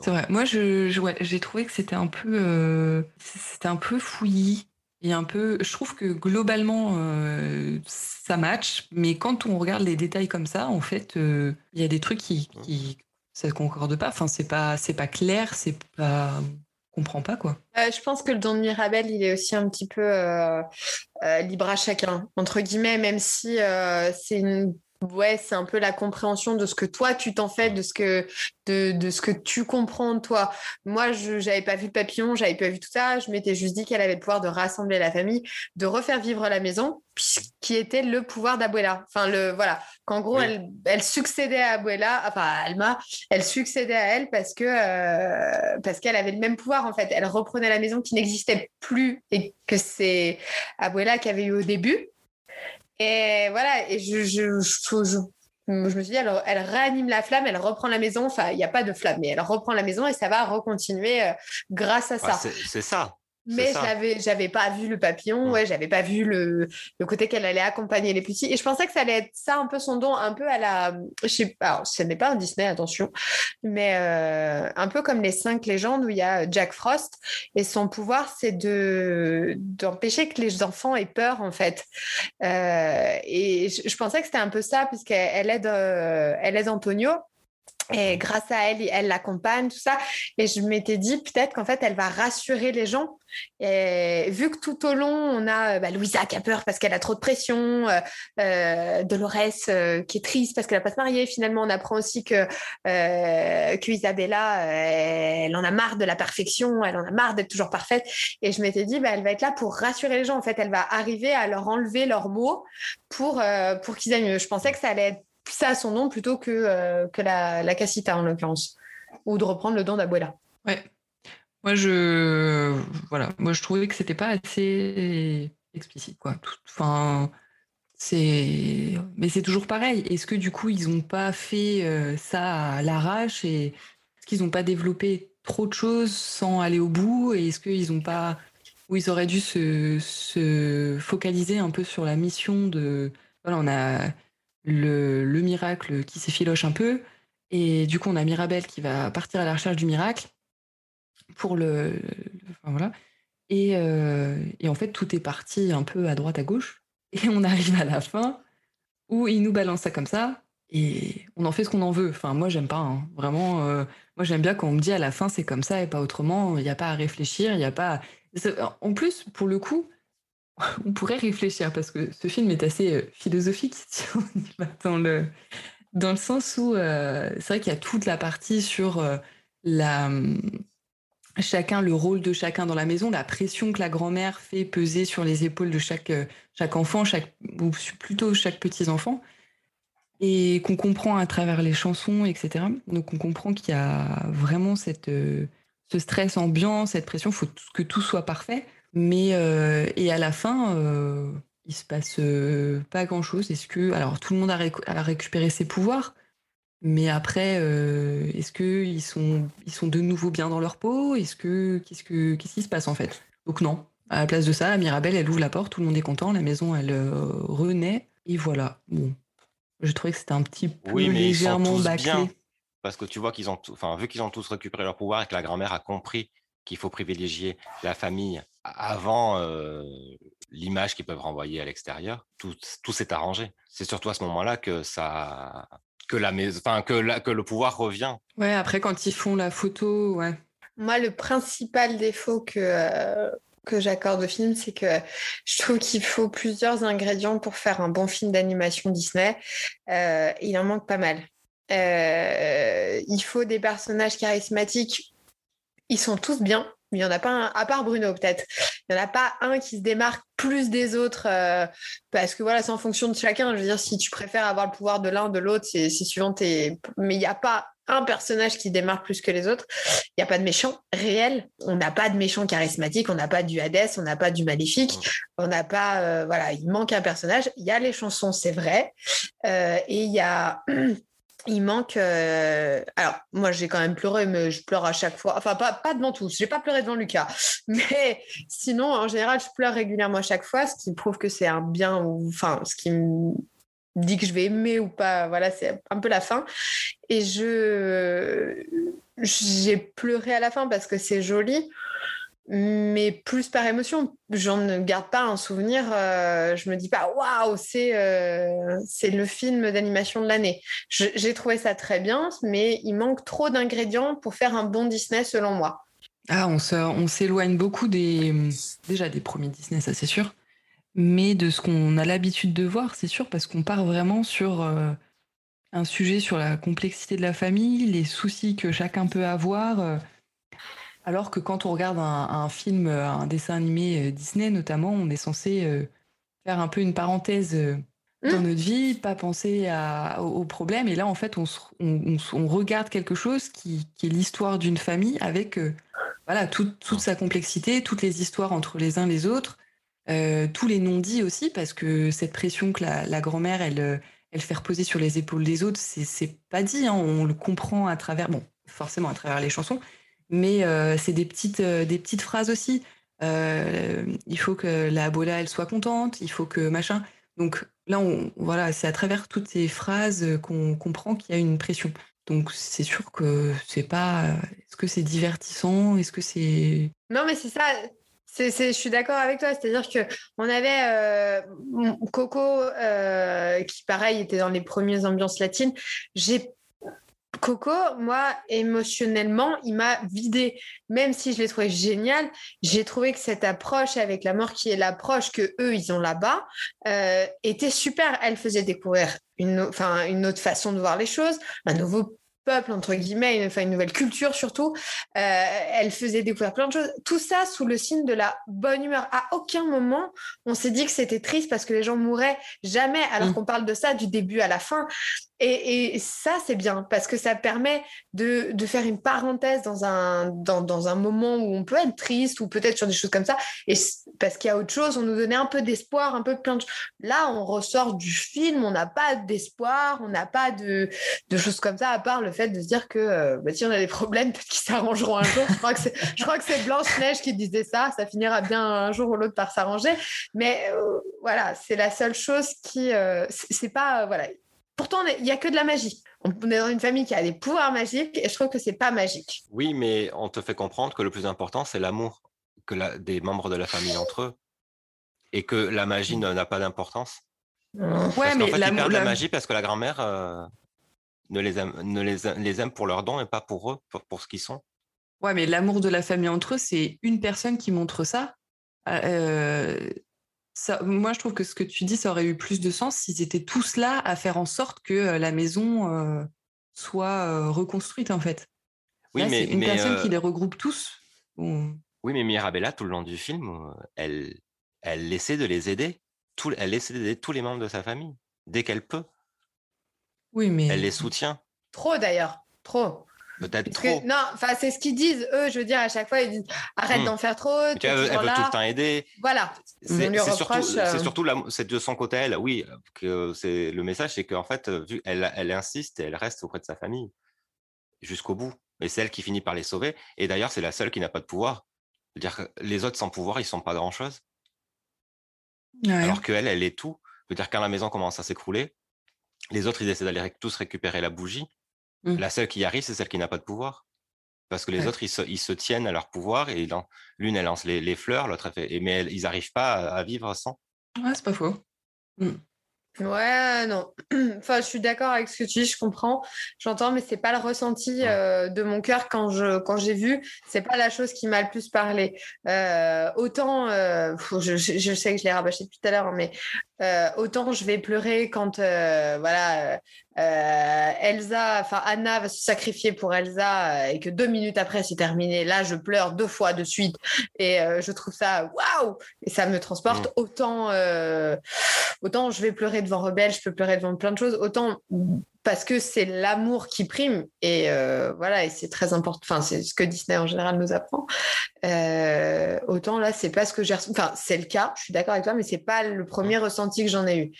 S3: C'est vrai. Moi, je, j'ai trouvé que c'était un peu, euh, c'était un peu fouillis un peu, je trouve que globalement, euh, ça match, mais quand on regarde les détails comme ça, en fait, euh, il y a des trucs qui, qui ça concorde pas. Enfin, c'est pas, c'est pas clair, c'est pas, comprend pas quoi.
S1: Euh, je pense que le don de Mirabel, il est aussi un petit peu libre à chacun, entre guillemets, même si c'est une ouais, c'est un peu la compréhension de ce que toi tu t'en fais, de ce que de, de, ce que tu comprends de toi. Moi, je n'avais pas vu le papillon, j'avais pas vu tout ça. Je m'étais juste dit qu'elle avait le pouvoir de rassembler la famille, de refaire vivre la maison, qui était le pouvoir d'Abuela. Enfin, le voilà, qu'en gros, elle, elle, succédait à Abuela, enfin à Alma, elle succédait à elle parce que euh, parce qu'elle avait le même pouvoir en fait. Elle reprenait la maison qui n'existait plus et que c'est Abuela qui avait eu au début. Et voilà, et je, je, je, je me suis dit, alors, elle réanime la flamme, elle reprend la maison. Enfin, il n'y a pas de flamme, mais elle reprend la maison et ça va recontinuer euh, grâce à ça.
S2: c'est ça.
S1: Mais j'avais, j'avais pas vu le papillon, ouais, j'avais pas vu le, le côté qu'elle allait accompagner les petits. Et je pensais que ça allait être ça un peu son don, un peu à la. Je sais pas, ce n'est pas un Disney, attention, mais euh, un peu comme les cinq légendes où il y a Jack Frost et son pouvoir, c'est de d'empêcher que les enfants aient peur en fait. Euh, et je, pensais que c'était un peu ça, puisqu'elle aide, euh, elle aide Antonio et grâce à elle, elle l'accompagne, tout ça. Et je m'étais dit peut-être qu'en fait, elle va rassurer les gens. Et vu que tout au long, on a bah, Louisa qui a peur parce qu'elle a trop de pression, euh, euh Dolores euh, qui est triste parce qu'elle va pas se marier. Finalement, on apprend aussi que, euh, que Isabella, elle en a marre de la perfection, elle en a marre d'être toujours parfaite. Et je m'étais dit, bah, elle va être là pour rassurer les gens. En fait, elle va arriver à leur enlever leurs mots pour, pour qu'ils aient mieux. Je pensais que ça allait être ça a son nom plutôt que, euh, que la, la casita en l'occurrence, ou de reprendre le don d'Abuela.
S3: Ouais. Moi je voilà, moi je trouvais que c'était pas assez explicite quoi. Enfin c'est mais c'est toujours pareil. Est-ce que du coup ils ont pas fait euh, ça à l'arrache et est-ce qu'ils n'ont pas développé trop de choses sans aller au bout et est-ce qu'ils ont pas ou ils auraient dû se, se, focaliser un peu sur la mission de voilà on a le, miracle qui s'effiloche un peu. Et du coup, on a Mirabelle qui va partir à la recherche du miracle pour le. voilà. Euh, et, en fait, tout est parti un peu à droite, à gauche. Et on arrive à la fin où il nous balance ça comme ça. Et on en fait ce qu'on en veut. Enfin, moi, j'aime pas. Hein. Vraiment, euh, moi, j'aime bien quand on me dit à la fin, c'est comme ça et pas autrement. Il n'y a pas à réfléchir. Il n'y a pas. En plus, pour le coup, on pourrait réfléchir parce que ce film est assez euh, philosophique dans le, dans le sens où euh, c'est vrai qu'il y a toute la partie sur euh, la, chacun, le rôle de chacun dans la maison, la pression que la grand-mère fait peser sur les épaules de chaque, chaque enfant, chaque, ou plutôt chaque petit enfant, et qu'on comprend à travers les chansons, etc. Donc on comprend qu'il y a vraiment cette, ce stress ambiant, cette pression, il faut que tout soit parfait. Mais euh, et à la fin, euh, il se passe euh, pas grand chose. Est-ce que alors tout le monde a, récupéré ses pouvoirs, mais après, est-ce que ils sont ils sont de nouveau bien dans leur peau? Est-ce que qu'est-ce que qu'est-ce qui se passe en fait? Donc non. À la place de ça, Mirabelle, elle ouvre la porte, tout le monde est content, la maison, elle renaît, et voilà. Bon, je trouvais que c'était un petit peu oui, mais légèrement bâclé.
S2: parce que tu vois qu'ils ont, enfin, vu qu'ils ont tous récupéré leur pouvoir et que la grand-mère a compris qu'il faut privilégier la famille avant l'image qu'ils peuvent renvoyer à l'extérieur, tout, tout s'est arrangé. C'est surtout à ce moment-là que ça que la enfin que, la, que le pouvoir revient.
S3: Ouais, après quand ils font la photo, ouais.
S1: Moi, le principal défaut que que j'accorde au film, c'est que je trouve qu'il faut plusieurs ingrédients pour faire un bon film d'animation Disney. il en manque pas mal. il faut des personnages charismatiques. Ils sont tous bien il n'y en a pas un, à part Bruno peut-être, il n'y en a pas un qui se démarque plus des autres, euh, parce que voilà, c'est en fonction de chacun. Je veux dire, si tu préfères avoir le pouvoir de l'un, de l'autre, c'est suivant tes... Mais il n'y a pas un personnage qui démarque plus que les autres. Il n'y a pas de méchant réel. On n'a pas de méchant charismatique, on n'a pas du Hades, on n'a pas du Maléfique, on n'a pas... Euh, voilà, il manque un personnage. Il y a les chansons, c'est vrai. Euh, et il y a... il manque. Euh, alors, moi, j'ai quand même pleuré, mais je pleure à chaque fois. Enfin, pas, pas devant tous. J'ai pas pleuré devant Lucas. Mais sinon, en général, je pleure régulièrement à chaque fois, ce qui prouve que c'est un bien ou. Enfin, ce qui me dit que je vais aimer ou pas. Voilà, c'est un peu la fin. Et je. J'ai pleuré à la fin parce que c'est joli mais plus par émotion. J'en ne garde pas un souvenir. Euh, je me dis pas waouh, c'est euh, le film d'animation de l'année. J'ai trouvé ça très bien, mais il manque trop d'ingrédients pour faire un bon Disney selon moi.
S3: Ah, on s'éloigne beaucoup des déjà des premiers Disney, ça c'est sûr, mais de ce qu'on a l'habitude de voir, c'est sûr, parce qu'on part vraiment sur euh, un sujet sur la complexité de la famille, les soucis que chacun peut avoir alors que quand on regarde un, film, euh, un dessin animé euh, Disney notamment, on est censé euh, faire un peu une parenthèse dans mmh. notre vie, pas penser aux problèmes. Et là, en fait, on, regarde quelque chose qui, est l'histoire d'une famille avec voilà toute, sa complexité, toutes les histoires entre les uns et les autres, tous les non-dits aussi, parce que cette pression que la, grand-mère, elle, elle fait reposer sur les épaules des autres, c'est pas dit. Hein. on le comprend à travers, bon, forcément à travers les chansons, mais euh, c'est des petites, euh, des petites phrases aussi. il faut que la Bola, elle soit contente, il faut que machin. Donc là, voilà, c'est à travers toutes ces phrases qu'on comprend qu'il y a une pression. Donc c'est sûr que c'est pas. Est-ce que c'est divertissant? Est-ce que c'est.
S1: Non, mais c'est ça. C'est, je suis d'accord avec toi. C'est-à-dire que on avait euh, Coco euh, qui, pareil, était dans les premières ambiances latines. J'ai Coco, moi, émotionnellement, il m'a vidé. Même si je l'ai trouvé génial, j'ai trouvé que cette approche avec la mort qui est l'approche que eux ils ont là-bas euh, était super. Elle faisait découvrir une, enfin, une autre façon de voir les choses, un nouveau peuple, entre guillemets, une, enfin, une nouvelle culture surtout. Euh, elle faisait découvrir plein de choses. Tout ça sous le signe de la bonne humeur. À aucun moment, on s'est dit que c'était triste parce que les gens mouraient. Jamais, alors mm. qu'on parle de ça du début à la fin. Et, ça, c'est bien parce que ça permet de, faire une parenthèse dans un, dans, un moment où on peut être triste ou peut-être sur des choses comme ça. Et parce qu'il y a autre chose, on nous donnait un peu d'espoir, un peu plein de Là, on ressort du film, on n'a pas d'espoir, on n'a pas de, de, choses comme ça, à part le fait de se dire que euh, bah, si on a des problèmes, peut-être qu'ils s'arrangeront un jour. Je crois que c'est Blanche-Neige qui disait ça. Ça finira bien un jour ou l'autre par s'arranger. Mais euh, voilà, c'est la seule chose qui. Euh, c'est pas. voilà Pourtant, il n'y a que de la magie. On est dans une famille qui a des pouvoirs magiques et je trouve que c'est pas magique.
S2: Oui, mais on te fait comprendre que le plus important, c'est l'amour que des membres de la famille entre eux et que la magie n'a pas d'importance. Ouais, mais fait, ils perdent la... magie parce que la grand-mère euh, ne, les aime, ne les, aime pour leurs dons et pas pour eux, pour, ce qu'ils sont.
S3: Ouais, mais l'amour de la famille entre eux, c'est une personne qui montre ça. Euh, moi, je trouve que ce que tu dis, ça aurait eu plus de sens s'ils étaient tous là à faire en sorte que euh, la maison euh, soit euh, reconstruite, en fait. Oui, mais c'est une personne qui les regroupe tous.
S2: Oui, mais Mirabella, tout le long du film, elle, elle essaie de les aider. Tout, elle essaie d'aider tous les membres de sa famille dès qu'elle peut.
S3: Oui, mais
S2: elle les soutient.
S1: Trop d'ailleurs, trop.
S2: Peut-être trop.
S1: non, enfin, c'est ce qu'ils disent, eux, je veux dire, à chaque fois, ils disent arrête hmm. d'en faire trop.
S2: Tu elle, veut tout le temps aider.
S1: Voilà.
S2: C'est surtout, euh, c'est de son côté, elle, oui, que c'est le message, c'est qu'en fait, vu, elle, elle insiste et elle reste auprès de sa famille jusqu'au bout. Et c'est elle qui finit par les sauver. Et d'ailleurs, c'est la seule qui n'a pas de pouvoir. dire que les autres sans pouvoir, ils sont pas grand-chose. Alors qu'elle, elle est tout. Je veux dire, quand la maison commence à s'écrouler, les autres, ils essaient d'aller tous récupérer la bougie. Mmh. La seule qui arrive, c'est celle qui n'a pas de pouvoir. Parce que les autres, ils se, tiennent à leur pouvoir et l'une, elle lance les, fleurs, l'autre, elle fait. Mais ils n'arrivent pas à, vivre sans.
S3: Ouais, c'est pas faux. Mmh.
S1: Ouais, non. enfin, je suis d'accord avec ce que tu dis, je comprends, j'entends, mais c'est pas le ressenti euh, de mon cœur quand je quand j'ai vu. C'est pas la chose qui m'a le plus parlé. Euh, autant, euh, je, je, sais que je l'ai rabâché depuis tout à l'heure, mais autant je vais pleurer quand voilà Elsa, enfin Anna va se sacrifier pour Elsa et que deux minutes après c'est terminé. Là, je pleure deux fois de suite et je trouve ça waouh et ça me transporte. Mmh. Autant autant je vais pleurer devant Rebelle, je peux pleurer devant plein de choses, autant parce que c'est l'amour qui prime et euh, voilà et c'est très important enfin c'est ce que Disney en général nous apprend. Euh, autant là c'est pas ce que j'ai enfin c'est le cas je suis d'accord avec toi mais c'est pas le premier ressenti que j'en ai eu.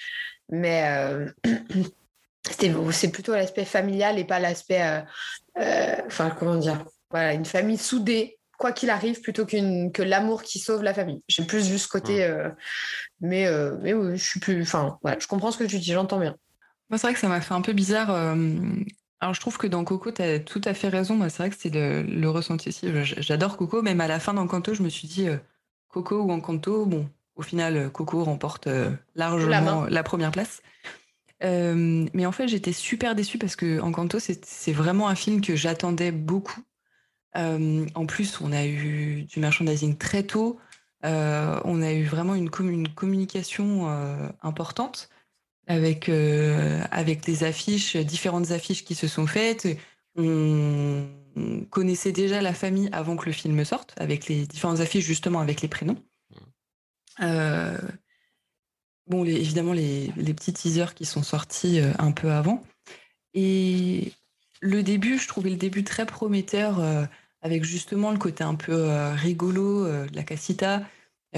S1: Mais euh, c'est plutôt l'aspect familial et pas l'aspect enfin comment dire voilà une famille soudée quoi qu'il arrive plutôt qu'une que l'amour qui sauve la famille. J'ai plus vu ce côté mais mais oui je suis plus enfin voilà, je comprends ce que tu dis j'entends bien
S3: moi, c'est vrai que ça m'a fait un peu bizarre. Euh, alors, je trouve que dans Coco, tu as tout à fait raison. Moi, c'est vrai que c'est le, ressenti aussi. J'adore Coco. Même à la fin d'Encanto, je me suis dit euh, Coco ou Encanto. Bon, au final, Coco remporte euh, largement la, première place. mais en fait, j'étais super déçue parce que Encanto, c'est vraiment un film que j'attendais beaucoup. en plus, on a eu du merchandising très tôt. on a eu vraiment une, une communication importante avec, euh, avec des affiches, différentes affiches qui se sont faites. On connaissait déjà la famille avant que le film sorte, avec les différentes affiches justement avec les prénoms. Euh, bon, évidemment, les, les, petits teasers qui sont sortis euh, un peu avant. Et le début, je trouvais le début très prometteur, avec justement le côté un peu rigolo de la casita, euh,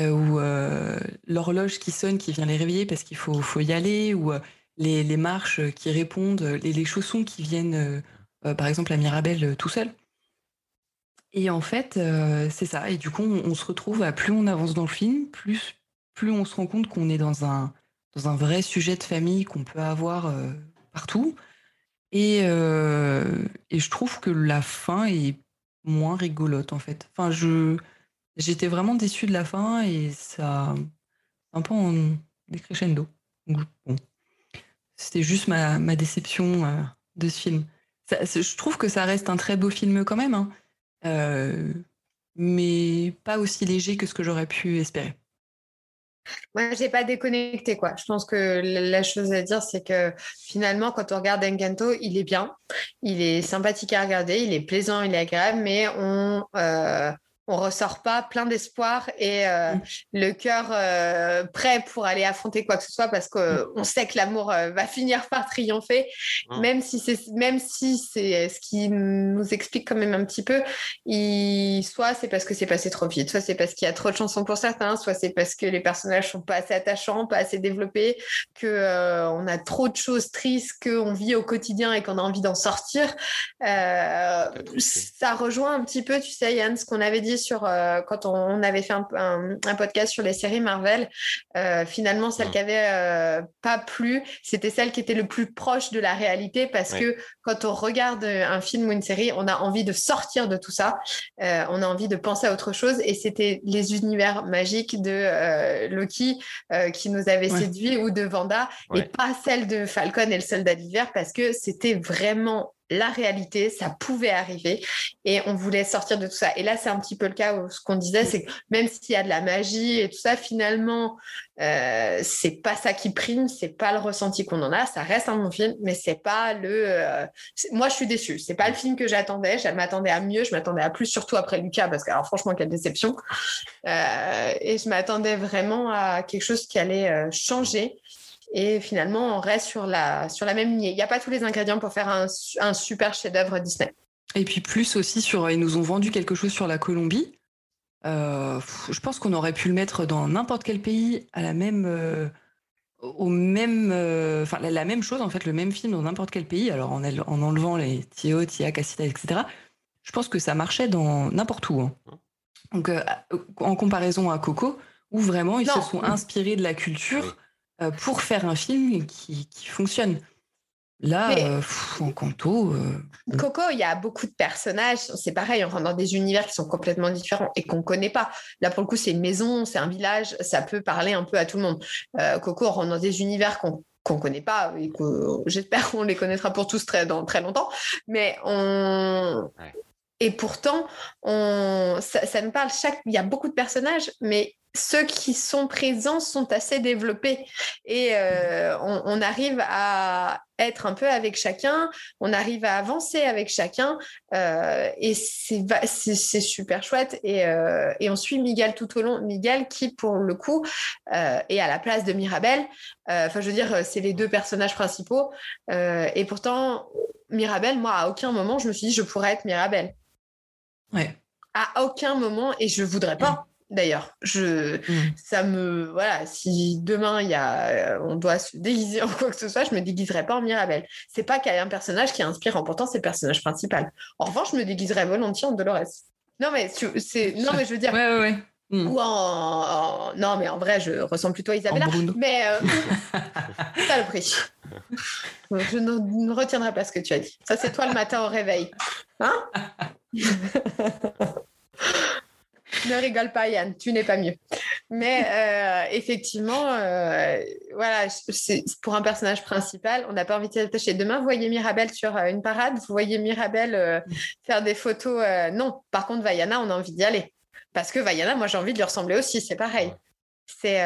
S3: ou euh, l'horloge qui sonne, qui vient les réveiller parce qu'il faut, y aller, ou euh, les, marches qui répondent, les, les chaussons qui viennent, par exemple, à Mirabelle tout seul. Et en fait, euh, c'est ça. Et du coup, on, se retrouve plus on avance dans le film, plus, plus on se rend compte qu'on est dans un, dans un vrai sujet de famille qu'on peut avoir euh, partout. Et, euh, et je trouve que la fin est moins rigolote, en fait. Enfin, je, j'étais vraiment déçue de la fin et ça. un peu en décrescendo. C'était juste ma, ma déception de ce film. je trouve que ça reste un très beau film quand même. Hein. Euh, mais pas aussi léger que ce que j'aurais pu espérer.
S1: Moi, j'ai pas déconnecté quoi. Je pense que la chose à dire, c'est que finalement, quand on regarde Encanto, il est bien, il est sympathique à regarder, il est plaisant, il est agréable, mais on euh, on ressort pas plein d'espoir et euh, mm. le cœur euh, prêt pour aller affronter quoi que ce soit parce qu'on mm. sait que l'amour euh, va finir par triompher, mm. même si c'est même si c'est ce qui nous explique quand même un petit peu. Il, soit c'est parce que c'est passé trop vite, soit c'est parce qu'il y a trop de chansons pour certains, soit c'est parce que les personnages sont pas assez attachants, pas assez développés, que on a trop de choses tristes qu'on vit au quotidien et qu'on a envie d'en sortir. ça rejoint un petit peu, tu sais, Yann, ce qu'on avait dit sur euh, quand on, avait fait un, podcast sur les séries Marvel. Euh, finalement, celle qui avait euh, pas plu, c'était celle qui était le plus proche de la réalité parce que quand on regarde un film ou une série, on a envie de sortir de tout ça. on a envie de penser à autre chose et c'était les univers magiques de Loki qui nous avaient séduit ou de Vanda et pas celle de Falcon et le soldat d'hiver parce que c'était vraiment la réalité, ça pouvait arriver et on voulait sortir de tout ça. Et là, c'est un petit peu le cas où ce qu'on disait, c'est que même s'il y a de la magie et tout ça, finalement, euh, c'est pas ça qui prime, c'est pas le ressenti qu'on en a. Ça reste un bon film, mais c'est pas le. Euh, moi, je suis déçue. C'est pas le film que j'attendais. Je m'attendais à mieux. Je m'attendais à plus, surtout après Lucas, parce que alors franchement, quelle déception. Euh, et je m'attendais vraiment à quelque chose qui allait changer. Et finalement, on reste sur la, sur la même lignée. Il n'y a pas tous les ingrédients pour faire un, un super chef-d'œuvre Disney.
S3: Et puis plus aussi sur, ils nous ont vendu quelque chose sur la Colombie. Euh, je pense qu'on aurait pu le mettre dans n'importe quel pays à la même, euh, au même, euh, enfin la, même chose en fait, le même film dans n'importe quel pays. Alors en, en enlevant les Tio, Tia, Cassita, etc. Je pense que ça marchait dans n'importe où. Hein. Donc en comparaison à Coco, où vraiment ils se sont inspirés de la culture pour faire un film qui, fonctionne. Là, euh, en Canto. Euh,
S1: Coco, il y a beaucoup de personnages. C'est pareil, on rentre dans des univers qui sont complètement différents et qu'on ne connaît pas. Là, pour le coup, c'est une maison, c'est un village, ça peut parler un peu à tout le monde. Coco, on rentre dans des univers qu'on qu'on connaît pas et que j'espère qu'on les connaîtra pour tous très, dans très longtemps. Mais on. Et pourtant, on, ça, ça me parle chaque. Il y a beaucoup de personnages, mais ceux qui sont présents sont assez développés et euh, on, arrive à être un peu avec chacun, on arrive à avancer avec chacun euh, et c'est super chouette et, euh, et, on suit Miguel tout au long. Miguel qui pour le coup est à la place de Mirabel. Enfin je veux dire c'est les deux personnages principaux et pourtant Mirabel, moi à aucun moment je me suis dit je pourrais être Mirabel.
S3: Ouais.
S1: À aucun moment et je voudrais pas d'ailleurs. Je, mm. ça me, voilà, si demain il y a, on doit se déguiser en quoi que ce soit, je me déguiserai pas en Mirabelle. C'est pas qu'il y a un personnage qui est inspirant, pourtant c'est le personnage principal. En revanche, je me déguiserais volontiers en Dolores. Non mais c'est, non mais je veux dire.
S3: Ouais, ouais, ouais.
S1: Mm. Ou en, non mais en vrai, je ressemble plutôt à Isabella. Mais euh, ça le prix. Je ne, retiendrai pas ce que tu as dit. Ça c'est toi le matin au réveil, hein? ne rigole pas, Yann, tu n'es pas mieux. Mais euh, effectivement, euh, voilà, pour un personnage principal, on n'a pas envie de s'attacher. Demain, vous voyez Mirabel sur euh, une parade, vous voyez Mirabel faire des photos. non, par contre, Vaiana, on a envie d'y aller. Parce que Vaiana, moi, j'ai envie de lui ressembler aussi, c'est pareil. C'est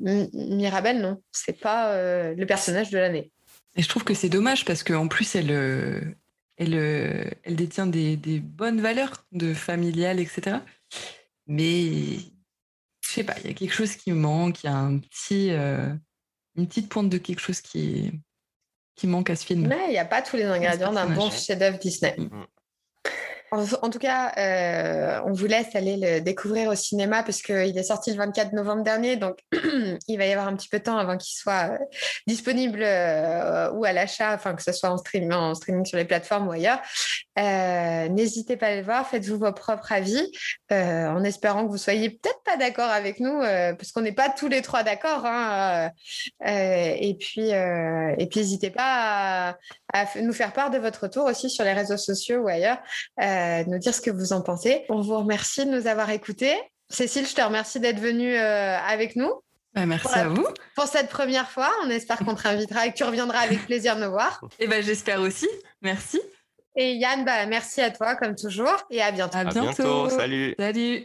S1: Mirabel, non, c'est pas le personnage de l'année.
S3: Et je trouve que c'est dommage parce qu'en plus, elle, elle, elle détient des, des, bonnes valeurs de familial, etc. Mais je sais pas, il y a quelque chose qui manque, il y a un petit, euh, une petite pointe de quelque chose qui, qui manque à ce film.
S1: Mais il n'y a pas tous les ingrédients d'un bon chef-d'œuvre Disney. Mm. En, tout cas, euh, on vous laisse aller le découvrir au cinéma parce qu'il est sorti le 24 novembre dernier, donc il va y avoir un petit peu de temps avant qu'il soit euh, disponible euh, ou à l'achat, enfin que ce soit en streaming, en streaming sur les plateformes ou ailleurs. N'hésitez pas à le voir, faites-vous vos propres avis, en espérant que vous soyez peut-être pas d'accord avec nous, parce qu'on n'est pas tous les trois d'accord. Hein, et puis, et puis n'hésitez pas à, à, nous faire part de votre retour aussi sur les réseaux sociaux ou ailleurs. Euh, nous dire ce que vous en pensez. On vous remercie de nous avoir écoutés. Cécile, je te remercie d'être venue euh, avec nous.
S3: Bah, merci à vous.
S1: Pour cette première fois, on espère qu'on te réinvitera et que tu reviendras avec plaisir nous voir.
S3: Et ben j'espère aussi. Merci.
S1: Et Yann, bah, merci à toi comme toujours et à bientôt.
S3: À
S2: bientôt. Salut.
S3: Salut.